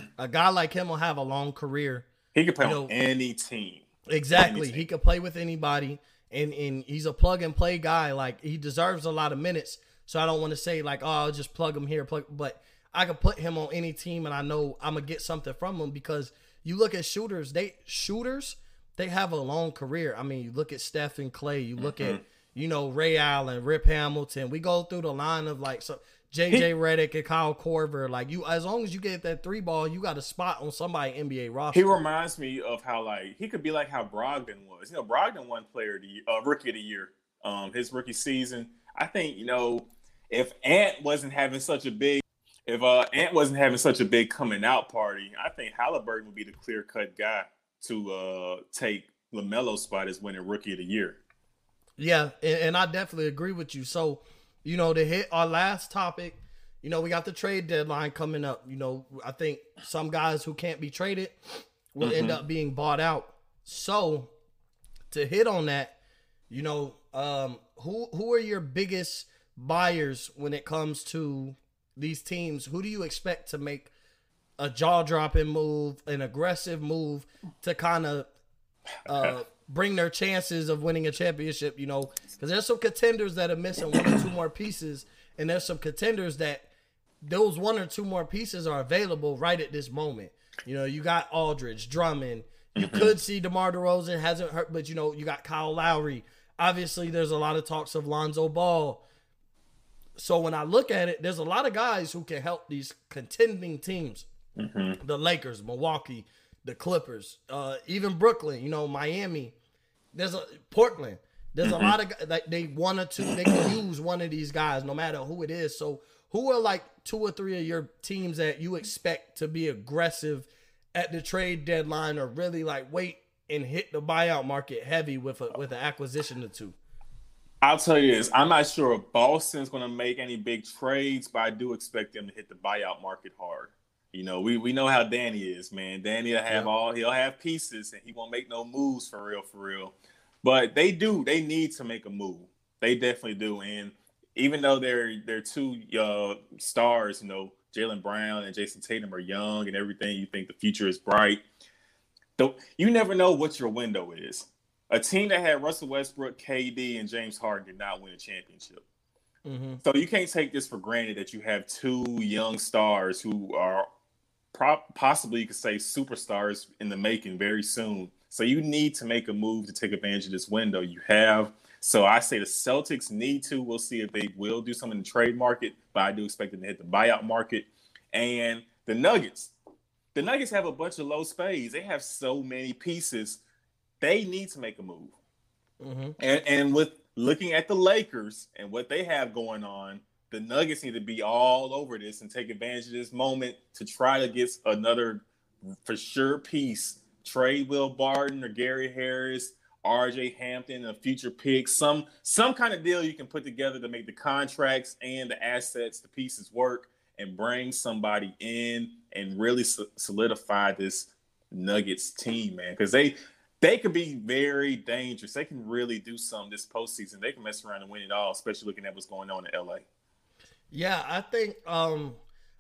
[CLEARS THROAT] a guy like him will have a long career. He could play You on any team. Exactly, Anything. he could play with anybody, and and he's a plug and play guy. Like he deserves a lot of minutes. So I don't want to say like, oh, I'll just plug him here, plug. But I could put him on any team, and I know I'm gonna get something from him because you look at shooters, they shooters, they have a long career. I mean, you look at Steph and Clay, you look Mm-hmm. at you know Ray Allen, Rip Hamilton. We go through the line of like so JJ Redick and Kyle Korver. Like you, as long as you get that three ball, you got a spot on somebody NBA roster. He reminds me of how like he could be like how Brogdon was. You know, Brogdon won Player of the Year, uh, Rookie of the Year, um, his rookie season. I think you know if Ant wasn't having such a big, if uh, Ant wasn't having such a big coming out party, I think Halliburton would be the clear cut guy to uh, take Lamelo's spot as winning Rookie of the Year. Yeah, and, and I definitely agree with you. So, you know, to hit our last topic, you know, we got the trade deadline coming up. You know, I think some guys who can't be traded will end up being bought out. So, to hit on that, you know, um, who who are your biggest buyers when it comes to these teams? Who do you expect to make a jaw dropping move, an aggressive move to kind of uh, bring their chances of winning a championship, you know, because there's some contenders that are missing one or two more pieces, and there's some contenders that those one or two more pieces are available right at this moment. You know, you got Aldridge, Drummond. You could see DeMar DeRozan hasn't hurt, but you know, you got Kyle Lowry. Obviously, there's a lot of talks of Lonzo Ball. So when I look at it, there's a lot of guys who can help these contending teams. The Lakers, Milwaukee, the Clippers, uh, even Brooklyn, you know, Miami. There's a Portland. There's a mm-hmm. lot of like they one or two. They can use one of these guys, no matter who it is. So, who are like two or three of your teams that you expect to be aggressive at the trade deadline, or really like wait and hit the buyout market heavy with a with an acquisition or two? I'll tell you this: I'm not sure if Boston's going to make any big trades, but I do expect them to hit the buyout market hard. You know, we, we know how Danny is, man. Danny will have Yeah. all he'll have pieces, and he won't make no moves for real, for real. But they do; they need to make a move. They definitely do. And even though they're they're two uh, stars, you know, Jaylen Brown and Jayson Tatum are young and everything. You think the future is bright. Though you never know what your window is. A team that had Russell Westbrook, KD, and James Harden did not win a championship. Mm-hmm. So you can't take this for granted that you have two young stars who are pro- possibly you could say superstars in the making very soon. So you need to make a move to take advantage of this window you have. So I say the Celtics need to. We'll see if they will do something in the trade market, but I do expect them to hit the buyout market. And the Nuggets, the Nuggets have a bunch of low spades. They have so many pieces. They need to make a move. Mm-hmm. And and with looking at the Lakers and what they have going on, the Nuggets need to be all over this and take advantage of this moment to try to get another for sure piece. Trade Will Barton or Gary Harris, RJ Hampton, a future pick, some some kind of deal you can put together to make the contracts and the assets, the pieces work, and bring somebody in and really solidify this Nuggets team, man. Because they they could be very dangerous. They can really do something this postseason. They can mess around and win it all, especially looking at what's going on in LA. Yeah, I think um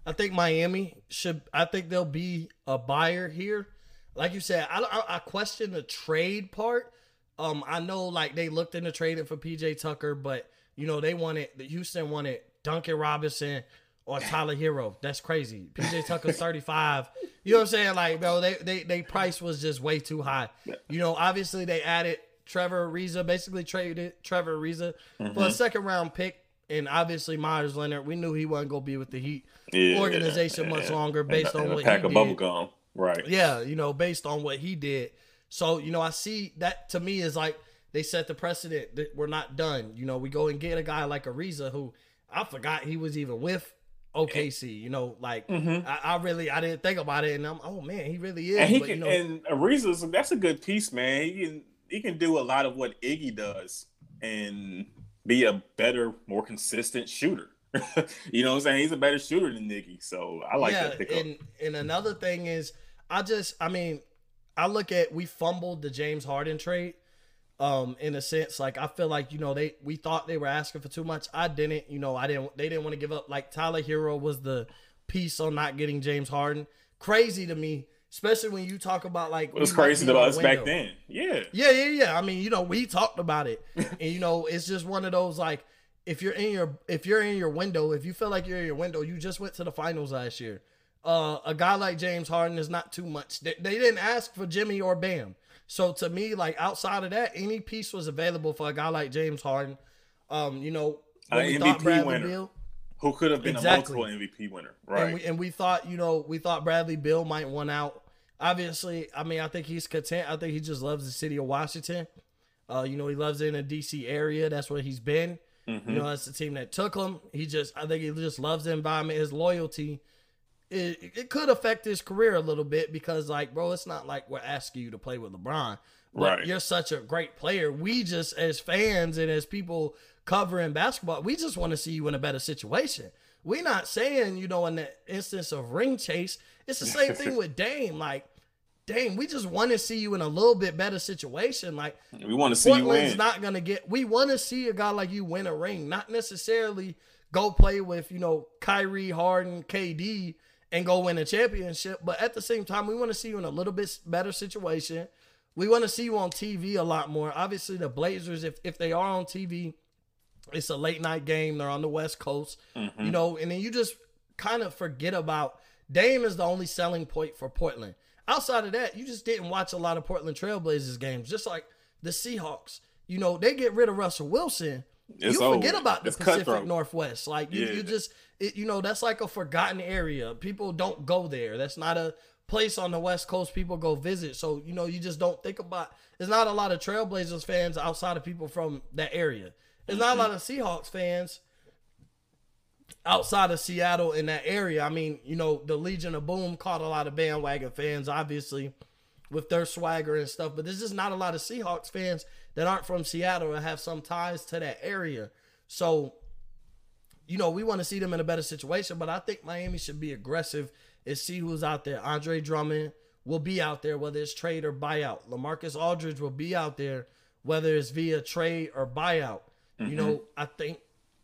I think Miami should I think they'll be a buyer here. Like you said, I I, I question the trade part. Um I know like they looked into trading for PJ Tucker, but you know they wanted the Houston wanted Duncan Robinson or Tyler Herro. That's crazy. PJ Tucker's 35. You know what I'm saying? Like, bro, they they they price was just way too high. You know, obviously they added Trevor Ariza, basically traded Trevor Ariza for a second round pick. And obviously Meyers Leonard, we knew he wasn't gonna be with the Heat Yeah. organization much longer based And on a what pack he of did. bubble gum, right? Yeah, you know, based on what he did. So, you know, I see that to me is like they set the precedent that we're not done. You know, we go and get a guy like Ariza who I forgot he was even with OKC. You know, like Mhm. I, I really I didn't think about it, and I'm oh man, he really is. And he but, can, you know, and Ariza's that's a good piece, man. He can he can do a lot of what Iggy does and be a better, more consistent shooter. [LAUGHS] you know what I'm saying? He's a better shooter than Nicky. So I like yeah, that pickup. and and another thing is, I just, I mean, I look at we fumbled the James Harden trade. Um, in a sense, like I feel like you know they we thought they were asking for too much. I didn't, you know, I didn't. They didn't want to give up. Like Tyler Herro was the piece on not getting James Harden. Crazy to me, especially when you talk about like it was crazy on us back then. Yeah. Yeah, yeah, yeah. I mean, you know, we talked about it, [LAUGHS] and you know, it's just one of those like if you're in your if you're in your window, if you feel like you're in your window, you just went to the finals last year. Uh, a guy like James Harden is not too much. They, they didn't ask for Jimmy or Bam, so to me, like outside of that, any piece was available for a guy like James Harden. Um, you know, when An we MVP thought Bradley winner. Who could have been Exactly. a multiple MVP winner? and Right. we and we thought, you know, we thought Bradley Beal might win out. Obviously, I mean, I think he's content. I think he just loves the city of Washington. Uh, you know, he loves it in the DC area. That's where he's been. Mm-hmm. You know, that's the team that took him. He just, I think he just loves the environment. His loyalty, it, it could affect his career a little bit because, like, bro, it's not like we're asking you to play with LeBron. But Right. you're such a great player. We just, as fans and as people covering basketball, we just want to see you in a better situation. We're not saying, you know, in the instance of ring chase, it's the same thing with [LAUGHS] Dame. Like, Dame, we just want to see you in a little bit better situation. Like, we want to see you win. not gonna get. We want to see a guy like you win a ring, not necessarily go play with you know Kyrie, Harden, KD, and go win a championship. But at the same time, we want to see you in a little bit better situation. We want to see you on TV a lot more. Obviously, the Blazers, if if they are on TV, it's a late night game. They're on the West Coast, Mm-hmm. you know, and then you just kind of forget about Dame is the only selling point for Portland. Outside of that, you just didn't watch a lot of Portland Trailblazers games, just like the Seahawks. You know, they get rid of Russell Wilson. It's you forget over. about the It's Pacific cutthroat. Northwest. Like you, Yeah. you just it, you know, that's like a forgotten area. People don't go there. That's not a place on the West Coast people go visit. So, you know, you just don't think about there's not a lot of Trailblazers fans outside of people from that area. There's not a lot of Seahawks fans outside of Seattle in that area. I mean, you know, the Legion of Boom caught a lot of bandwagon fans, obviously, with their swagger and stuff. But there's just not a lot of Seahawks fans that aren't from Seattle or have some ties to that area. So, you know, we want to see them in a better situation. But I think Miami should be aggressive and see who's out there. Andre Drummond will be out there, whether it's trade or buyout. Lamarcus Aldridge will be out there, whether it's via trade or buyout. You mm-hmm. know, I think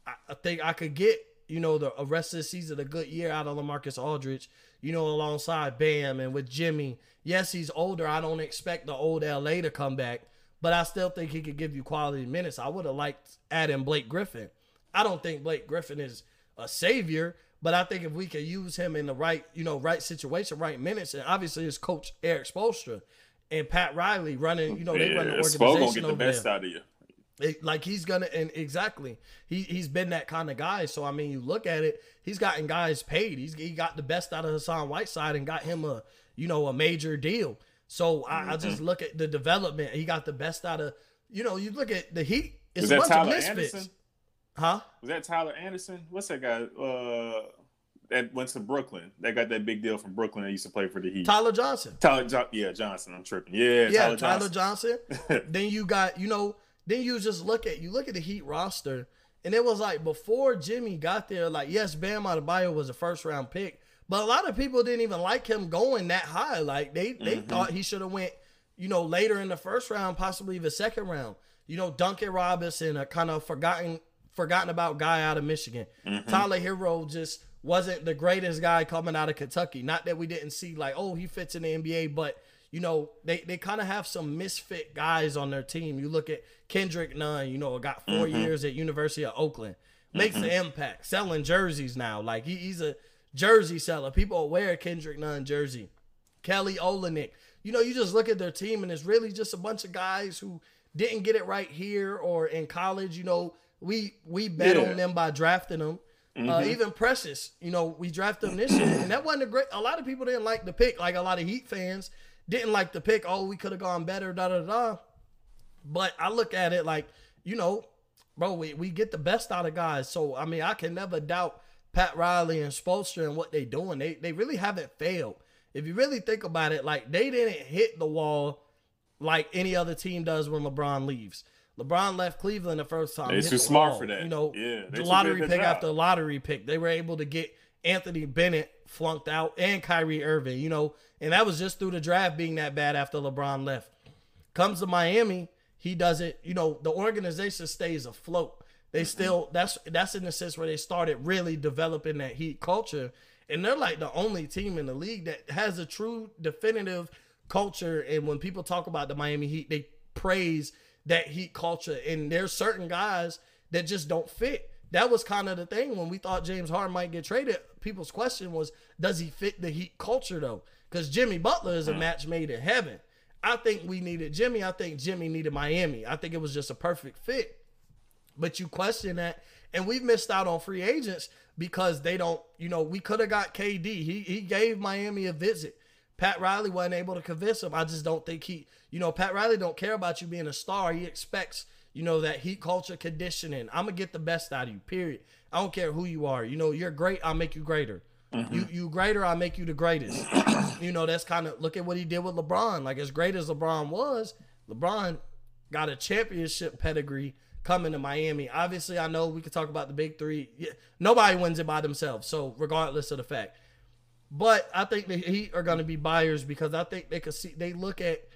I, I think I could get you know the rest of the season a good year out of Lamarcus Aldridge. You know, alongside Bam and with Jimmy. Yes, he's older. I don't expect the old LA to come back, but I still think he could give you quality minutes. I would have liked adding Blake Griffin. I don't think Blake Griffin is a savior, but I think if we could use him in the right, you know, right situation, right minutes, and obviously his coach Erik Spoelstra and Pat Riley running, you know, they run the Yeah, Spo organization gonna get the best there. out of you. It- like he's gonna and exactly he he's been that kind of guy. So I mean, you look at it, he's gotten guys paid. He's he got the best out of Hassan Whiteside and got him a you know a major deal. So I, I just look at the development. He got the best out of you know. You look at the Heat. It's Was a that bunch Tyler of misfits, Anderson? huh? Was that Tyler Anderson? What's that guy? Uh, that went to Brooklyn. That got that big deal from Brooklyn. That used to play for the Heat. Tyler Johnson. Tyler, jo- yeah, Johnson. I'm tripping. Yeah, Yeah, Tyler, Tyler Johnson. Johnson. [LAUGHS] then you got, you know, then you just look at you look at the Heat roster, and it was like before Jimmy got there, like yes, Bam Adebayo was a first round pick, but a lot of people didn't even like him going that high. Like they they mm-hmm. thought he should have went, you know, later in the first round, possibly even second round. You know, Duncan Robinson, a kind of forgotten forgotten about guy out of Michigan. Mm-hmm. Tyler Herro just wasn't the greatest guy coming out of Kentucky. Not that we didn't see like, oh, he fits in the NBA, but you know, they, they kind of have some misfit guys on their team. You look at Kendrick Nunn, you know, got 4 mm-hmm. years at University of Oakland, mm-hmm. makes an impact, selling jerseys now. Like he, he's a jersey seller. People wear Kendrick Nunn jersey. Kelly Olynyk. You know, you just look at their team and it's really just a bunch of guys who didn't get it right here or in college. You know, we we bet Yeah. on them by drafting them. Uh, mm-hmm. even Precious, you know, we drafted him this year, and that wasn't a great. A lot of people didn't like the pick. Like a lot of Heat fans didn't like the pick. Oh, we could have gone better. Da da da. But I look at it like, you know, bro, we, we get the best out of guys. So I mean, I can never doubt Pat Riley and Spoelstra and what they're doing. They they really haven't failed. If you really think about it, like they didn't hit the wall like any other team does when LeBron leaves. LeBron left Cleveland the first time. They're too smart for that. You know, yeah, the lottery pick after lottery pick. They were able to get Anthony Bennett flunked out and Kyrie Irving. You know, and that was just through the draft being that bad after LeBron left. Comes to Miami, he does it. You know, the organization stays afloat. They still that's that's in the sense where they started really developing that Heat culture, and they're like the only team in the league that has a true definitive culture. And when people talk about the Miami Heat, they praise that Heat culture. And there's certain guys that just don't fit. That was kind of the thing when we thought James Harden might get traded. People's question was, does he fit the Heat culture though? Because Jimmy Butler is a hmm. match made in heaven. I think we needed Jimmy. I think Jimmy needed Miami. I think it was just a perfect fit. But you question that, and we've missed out on free agents because they don't. You know, we could have got KD. He he gave Miami a visit. Pat Riley wasn't able to convince him. I just don't think he, you know, Pat Riley don't care about you being a star. He expects, you know, that heat culture conditioning. I'm gonna get the best out of you. Period. I don't care who you are. You know, you're great. I'll make you greater. Mm-hmm. You you greater. I'll make you the greatest. [COUGHS] you know, that's kind of look at what he did with LeBron. Like as great as LeBron was, LeBron got a championship pedigree coming to Miami. Obviously, I know we could talk about the big three. Yeah, nobody wins it by themselves. So regardless of the fact, but I think the Heat are going to be buyers because I think they could see they look at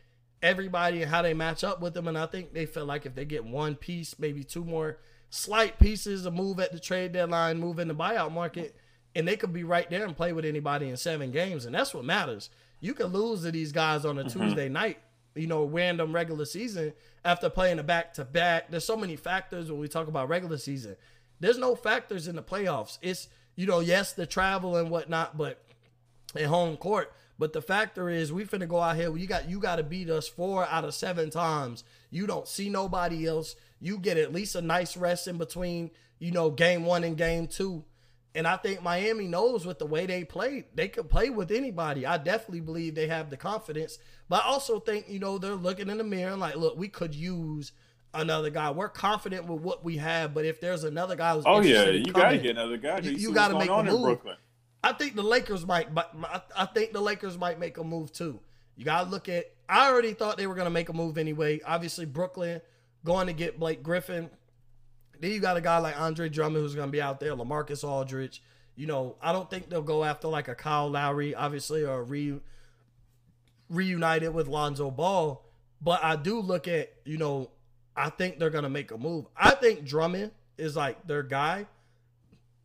everybody and how they match up with them, and I think they feel like if they get one piece, maybe two more slight pieces, a move at the trade deadline, move in the buyout market, and they could be right there and play with anybody in seven games, and that's what matters. You can lose to these guys on a mm-hmm. Tuesday night, you know, random regular season after playing a back to back. There's so many factors when we talk about regular season. There's no factors in the playoffs. It's you know, yes, the travel and whatnot, but at home court. But the factor is, we finna go out here. You got you got to beat us four out of seven times. You don't see nobody else. You get at least a nice rest in between, you know, game one and game two. And I think Miami knows with the way they played, they could play with anybody. I definitely believe they have the confidence. But I also think, you know, they're looking in the mirror and like, look, we could use another guy. We're confident with what we have, but if there's another guy who's oh yeah, you gotta get another guy. You, you gotta make a move. I think the Lakers might, but I think the Lakers might make a move too. You gotta look at. I already thought they were gonna make a move anyway. Obviously, Brooklyn going to get Blake Griffin. Then you got a guy like Andre Drummond who's gonna be out there. LaMarcus Aldridge. You know, I don't think they'll go after like a Kyle Lowry, obviously, or re reunited with Lonzo Ball. But I do look at, you know, I think they're gonna make a move. I think Drummond is like their guy.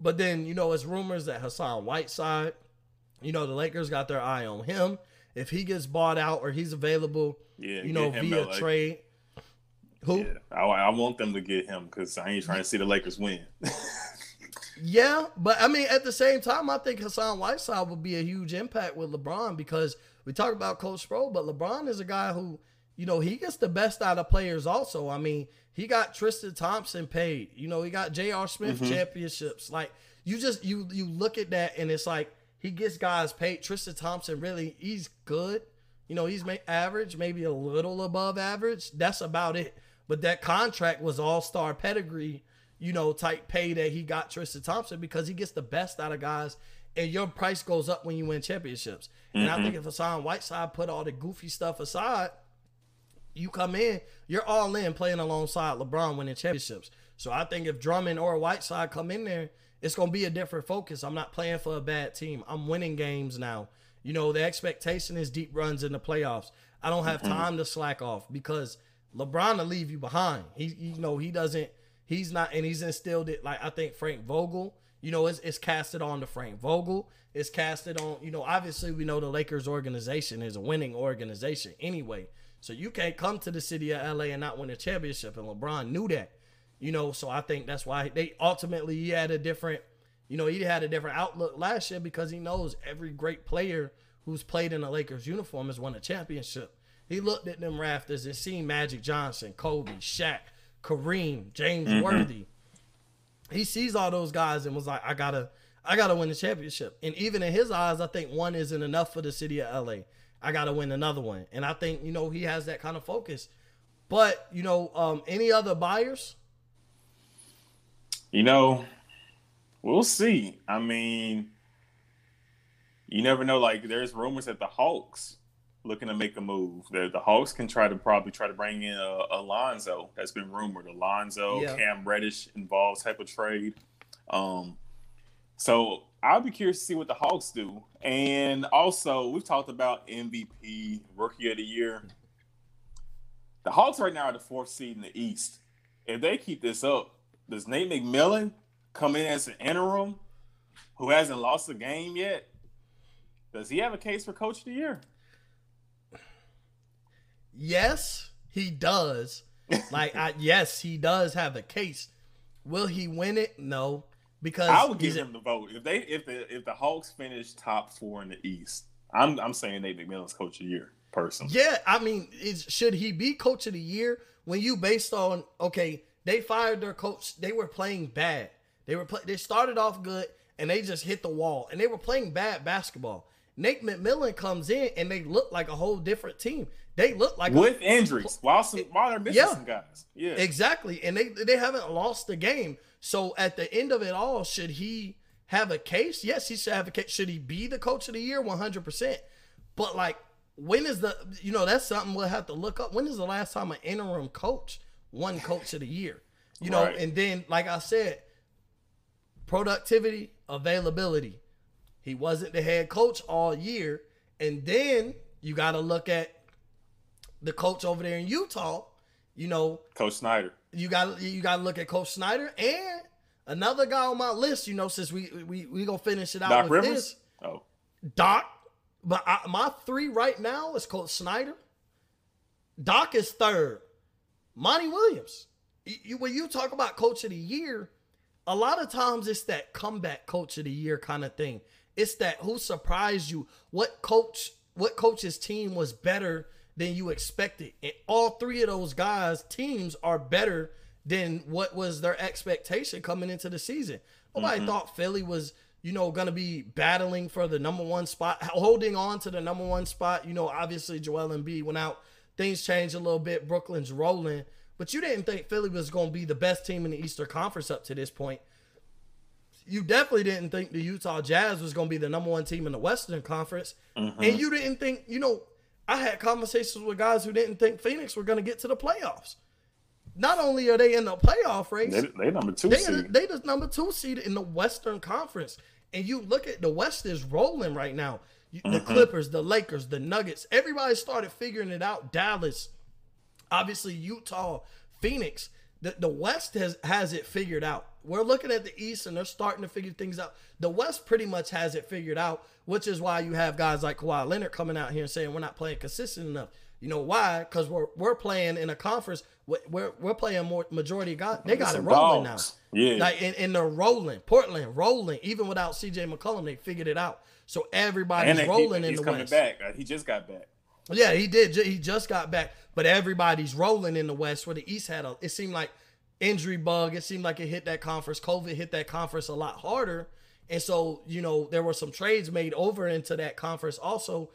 But then, you know, it's rumors that Hassan Whiteside, you know, the Lakers got their eye on him. If he gets bought out or he's available, yeah, you know, via trade. Who? Yeah, I, I, want them to get him because I ain't trying to see the Lakers win. [LAUGHS] yeah, but I mean, at the same time, I think Hassan Whiteside would be a huge impact with LeBron because we talk about Coach Sproul, but LeBron is a guy who, you know, he gets the best out of players also. I mean, he got Tristan Thompson paid. You know, he got J.R. Smith mm-hmm. championships. Like you just you you look at that and it's like he gets guys paid. Tristan Thompson really he's good. You know, he's average, maybe a little above average. That's about it. But that contract was all star pedigree, you know, type pay that he got Tristan Thompson because he gets the best out of guys and your price goes up when you win championships. Mm-hmm. And I think if Hassan Whiteside put all the goofy stuff aside, you come in, you're all in playing alongside LeBron winning championships. So I think if Drummond or Whiteside come in there, it's gonna be a different focus. I'm not playing for a bad team. I'm winning games now. You know, the expectation is deep runs in the playoffs. I don't have mm-hmm. time to slack off because LeBron will leave you behind. He, you know, he doesn't. He's not, and he's instilled it. Like I think Frank Vogel. You know, it's, it's casted on to Frank Vogel. It's casted on. You know, obviously we know the Lakers organization is a winning organization anyway. So you can't come to the city of LA and not win a championship. And LeBron knew that. You know, so I think that's why they ultimately he had a different, you know, he had a different outlook last year because he knows every great player who's played in a Lakers uniform has won a championship. He looked at them rafters and seen Magic Johnson, Kobe, Shaq, Kareem, James mm-hmm. Worthy. He sees all those guys and was like, I gotta, I gotta win the championship. And even in his eyes, I think one isn't enough for the city of LA. I got to win another one. And I think, you know, he has that kind of focus. But, you know, um, any other buyers? You know, we'll see. I mean, you never know. Like, there's rumors that the Hawks looking to make a move. The the Hawks can try to probably try to bring in uh, Alonzo. That's been rumored. Alonzo, Yeah. Cam Reddish involved type of trade. Um, so I'll be curious to see what the Hawks do. And also, we've talked about MVP, Rookie of the Year. The Hawks right now are the fourth seed in the East. If they keep this up, does Nate McMillan come in as an interim who hasn't lost a game yet? Does he have a case for Coach of the Year? Yes, he does. [LAUGHS] Like, I, yes, he does have a case. Will he win it? No, because I would give him the vote if they if the if the Hawks finish top four in the East. I'm I'm saying Nate McMillan's Coach of the Year personally. Yeah, I mean, is should he be coach of the year when you based on okay, they fired their coach, they were playing bad. They were play, they started off good and they just hit the wall and they were playing bad basketball. Nate McMillan comes in and they look like a whole different team. They look like a- With injuries, while some, while they're missing Yeah. some guys, yeah, Exactly. And they they haven't lost the game. So at the end of it all, should he have a case? Yes, he should have a case. Should he be the coach of the year? 100%. But like when is the you know, that's something we'll have to look up. When is the last time an interim coach won coach of the year? You know, Right. and then like I said, productivity, availability. He wasn't the head coach all year. And then you got to look at the coach over there in Utah, you know, Coach Snyder. you got you got to look at Coach Snyder and another guy on my list. You know, since we we we gonna finish it out Doc with Rivers. this Oh, Doc. But I, my three right now is Coach Snyder. Doc is third. Monty Williams. You, you- when you talk about Coach of the Year, a lot of times it's that comeback Coach of the Year kind of thing. It's that who surprised you, what coach, what coach's team was better than you expected, and all three of those guys' teams are better than what was their expectation coming into the season. Nobody mm-hmm. thought Philly was, you know, going to be battling for the number one spot, holding on to the number one spot. You know, obviously Joel Embiid went out. Things changed a little bit. Brooklyn's rolling. But you didn't think Philly was going to be the best team in the Eastern Conference up to this point. You definitely didn't think the Utah Jazz was going to be the number one team in the Western Conference. Mm-hmm. And you didn't think, you know, I had conversations with guys who didn't think Phoenix were going to get to the playoffs. Not only are they in the playoff race, they they number two they seed. they the number two seed in the Western Conference, and you look at the West is rolling right now. You, The Clippers, the Lakers, the Nuggets, everybody started figuring it out. Dallas, obviously Utah, Phoenix. The, the West has has it figured out. We're looking at the East and they're starting to figure things out. The West pretty much has it figured out, which is why you have guys like Kawhi Leonard coming out here and saying we're not playing consistent enough. You know why? Because we're we're playing in a conference. We're we're playing more majority guys. They got it rolling dogs. now. Yeah. Like and, and they're rolling. Portland rolling. Even without CJ McCollum, they figured it out. So everybody's and they- he- rolling in he's the coming West. back. He just got back. Yeah, he did. He just got back, but everybody's rolling in the West. Where the East had a, it seemed like injury bug. It seemed like it hit that conference. COVID hit that conference a lot harder, and so you know there were some trades made over into that conference also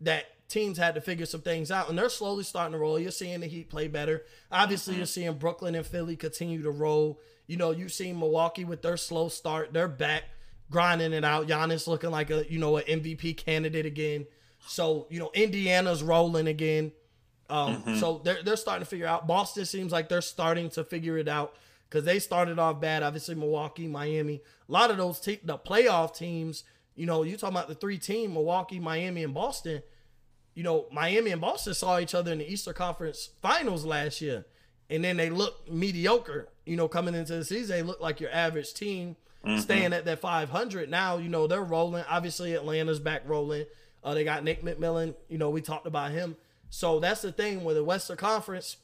that teams had to figure some things out, and they're slowly starting to roll. You're seeing the Heat play better. Obviously, you're seeing Brooklyn and Philly continue to roll. You know, you've seen Milwaukee with their slow start. They're back grinding it out. Giannis looking like a you know an MVP candidate again. So you know Indiana's rolling again. Um, So they're they're starting to figure out. Boston seems like they're starting to figure it out because they started off bad. Obviously, Milwaukee, Miami, a lot of those te- the playoff teams. You know, you talking about the three team Milwaukee, Miami, and Boston. You know, Miami and Boston saw each other in the Eastern Conference Finals last year, and then they looked mediocre. You know, coming into the season, they looked like your average team, staying at that 500. Now, you know, they're rolling. Obviously, Atlanta's back rolling. Uh, they got Nick McMillan. You know, we talked about him. So that's the thing with the Western Conference.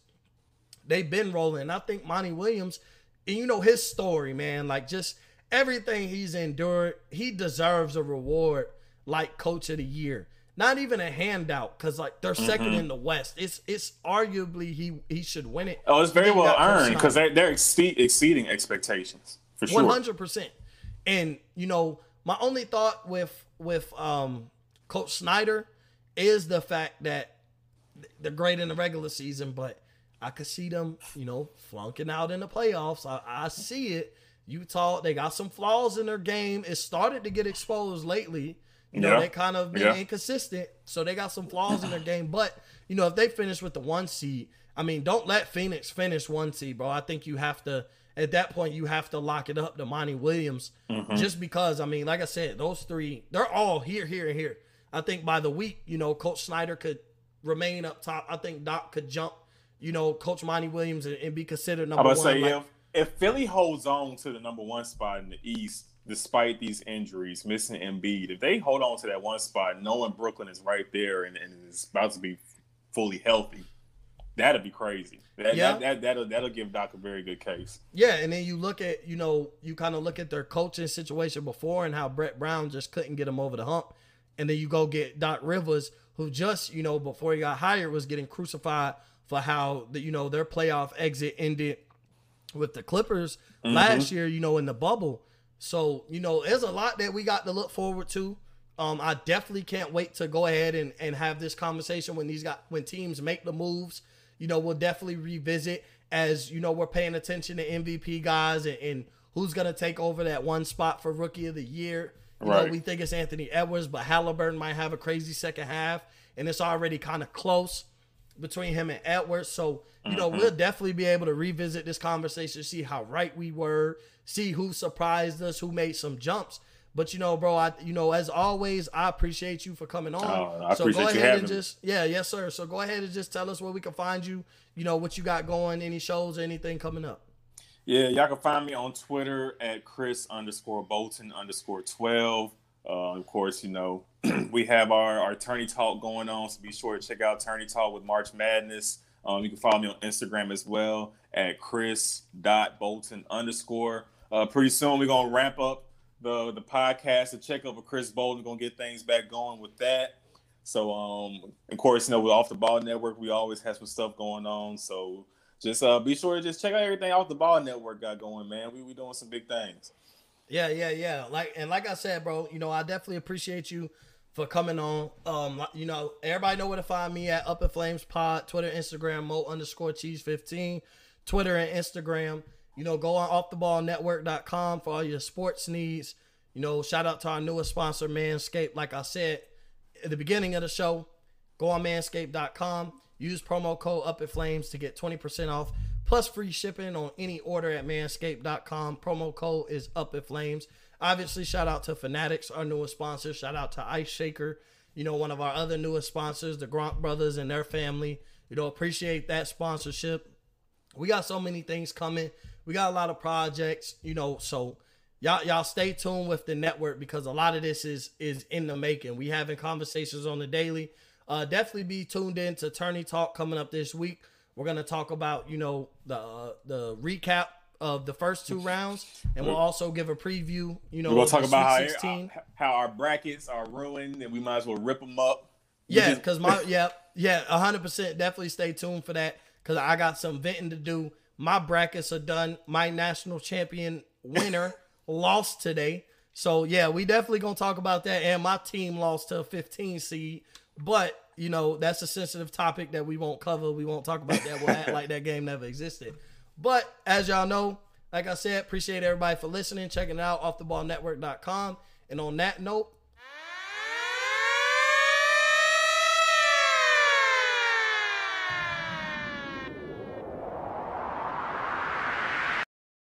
They've been rolling. I think Monty Williams, and you know his story, man. Like just everything he's endured, he deserves a reward like Coach of the Year. Not even a handout, because like they're 2nd in the West. It's it's arguably he he should win it. Oh, it's very well earned because they're, they're exceed, exceeding expectations for sure. One hundred percent. And you know, my only thought with with um Coach Snyder is the fact that they're great in the regular season, but I could see them, you know, flunking out in the playoffs. I, I see it. Utah, they got some flaws in their game. It started to get exposed lately. You know, Yeah. they kind of been Yeah. inconsistent, so they got some flaws in their game. But you know, if they finish with the one seed, I mean, don't let Phoenix finish one seed, bro. I think you have to at that point you have to lock it up to Monty Williams, Mm-hmm. just because. I mean, like I said, those three they're all here, here, and here. I think by the week, you know, Coach Snyder could remain up top. I think Doc could jump, you know, Coach Monty Williams and, and be considered number about one. say like- if if Philly holds on to the number one spot in the East despite these injuries, missing Embiid, if they hold on to that one spot, knowing Brooklyn is right there and, and is about to be fully healthy, that'd be crazy. That, Yeah. that, that that'll that'll give Doc a very good case. Yeah, and then you look at, you know, you kind of look at their coaching situation before and how Brett Brown just couldn't get him over the hump. And then you go get Doc Rivers, who just, you know, before he got hired was getting crucified for how, the, you know, their playoff exit ended with the Clippers last year, you know, in the bubble. So, you know, there's a lot that we got to look forward to. Um, I definitely can't wait to go ahead and, and have this conversation when these got when teams make the moves. You know, we'll definitely revisit as you know we're paying attention to MVP guys and, and who's gonna take over that one spot for rookie of the year. You know, we think it's Anthony Edwards, but Halliburton might have a crazy second half, and it's already kind of close between him and Edwards. So, you know, we'll mm-hmm. definitely be able to revisit this conversation, see how right we were, see who surprised us, who made some jumps. But you know, bro, I you know, as always, I appreciate you for coming on. Oh, I so appreciate go you ahead having and me. just yeah, yes, sir. So go ahead and just tell us where we can find you, you know, what you got going, any shows or anything coming up. Yeah, y'all can find me on Twitter at Chris underscore Bolton underscore twelve. Uh, of course, you know [CLEARS THROAT] we have our our Tourney Talk going on, so be sure to check out Tourney Talk with March Madness. Um, you can follow me on Instagram as well at Chris dot Bolton underscore. Uh, pretty soon we're gonna ramp up the the podcast to check over Chris Bolton. Gonna get things back going with that. So, um, of course, you know, with Off the Ball Network, we always have some stuff going on. So, just uh, be sure to just check out everything Off the Ball Network got going, man. We we doing some big things. Yeah, yeah, yeah. Like and like I said, bro, you know, I definitely appreciate you for coming on. Um, you know, everybody know where to find me at Up in Flames Pod, Twitter, Instagram, Mo underscore cheese 15, Twitter and Instagram. You know, go on offtheballnetwork.com for all your sports needs. You know, shout out to our newest sponsor, Manscaped. Like I said at the beginning of the show, go on manscaped.com, use promo code Up in Flames to get 20% off plus free shipping on any order at manscaped.com. Promo code is Up in Flames. Obviously, shout out to Fanatics, our newest sponsor. Shout out to Ice Shaker, you know, one of our other newest sponsors, the Gronk brothers and their family. You know, appreciate that sponsorship. We got so many things coming. We got a lot of projects, you know, so y'all y'all stay tuned with the network because a lot of this is is in the making. We having conversations on the daily. Uh definitely be tuned in to Tourney Talk coming up this week. We're gonna talk about, you know, the uh, the recap of the first two rounds, and we'll also give a preview, you know, We're talk about how 16. how our brackets are ruined, and we might as well rip them up. Yeah, because my [LAUGHS] yeah yeah hundred percent definitely stay tuned for that because I got some venting to do. My brackets are done. My national champion winner [LAUGHS] lost today, so yeah, we definitely gonna talk about that. And my team lost to a 15 seed, but you know that's a sensitive topic that we won't cover. We won't talk about that. We'll act like that game never existed. But as y'all know, like I said, appreciate everybody for listening, checking it out off the ball network.com. And on that note,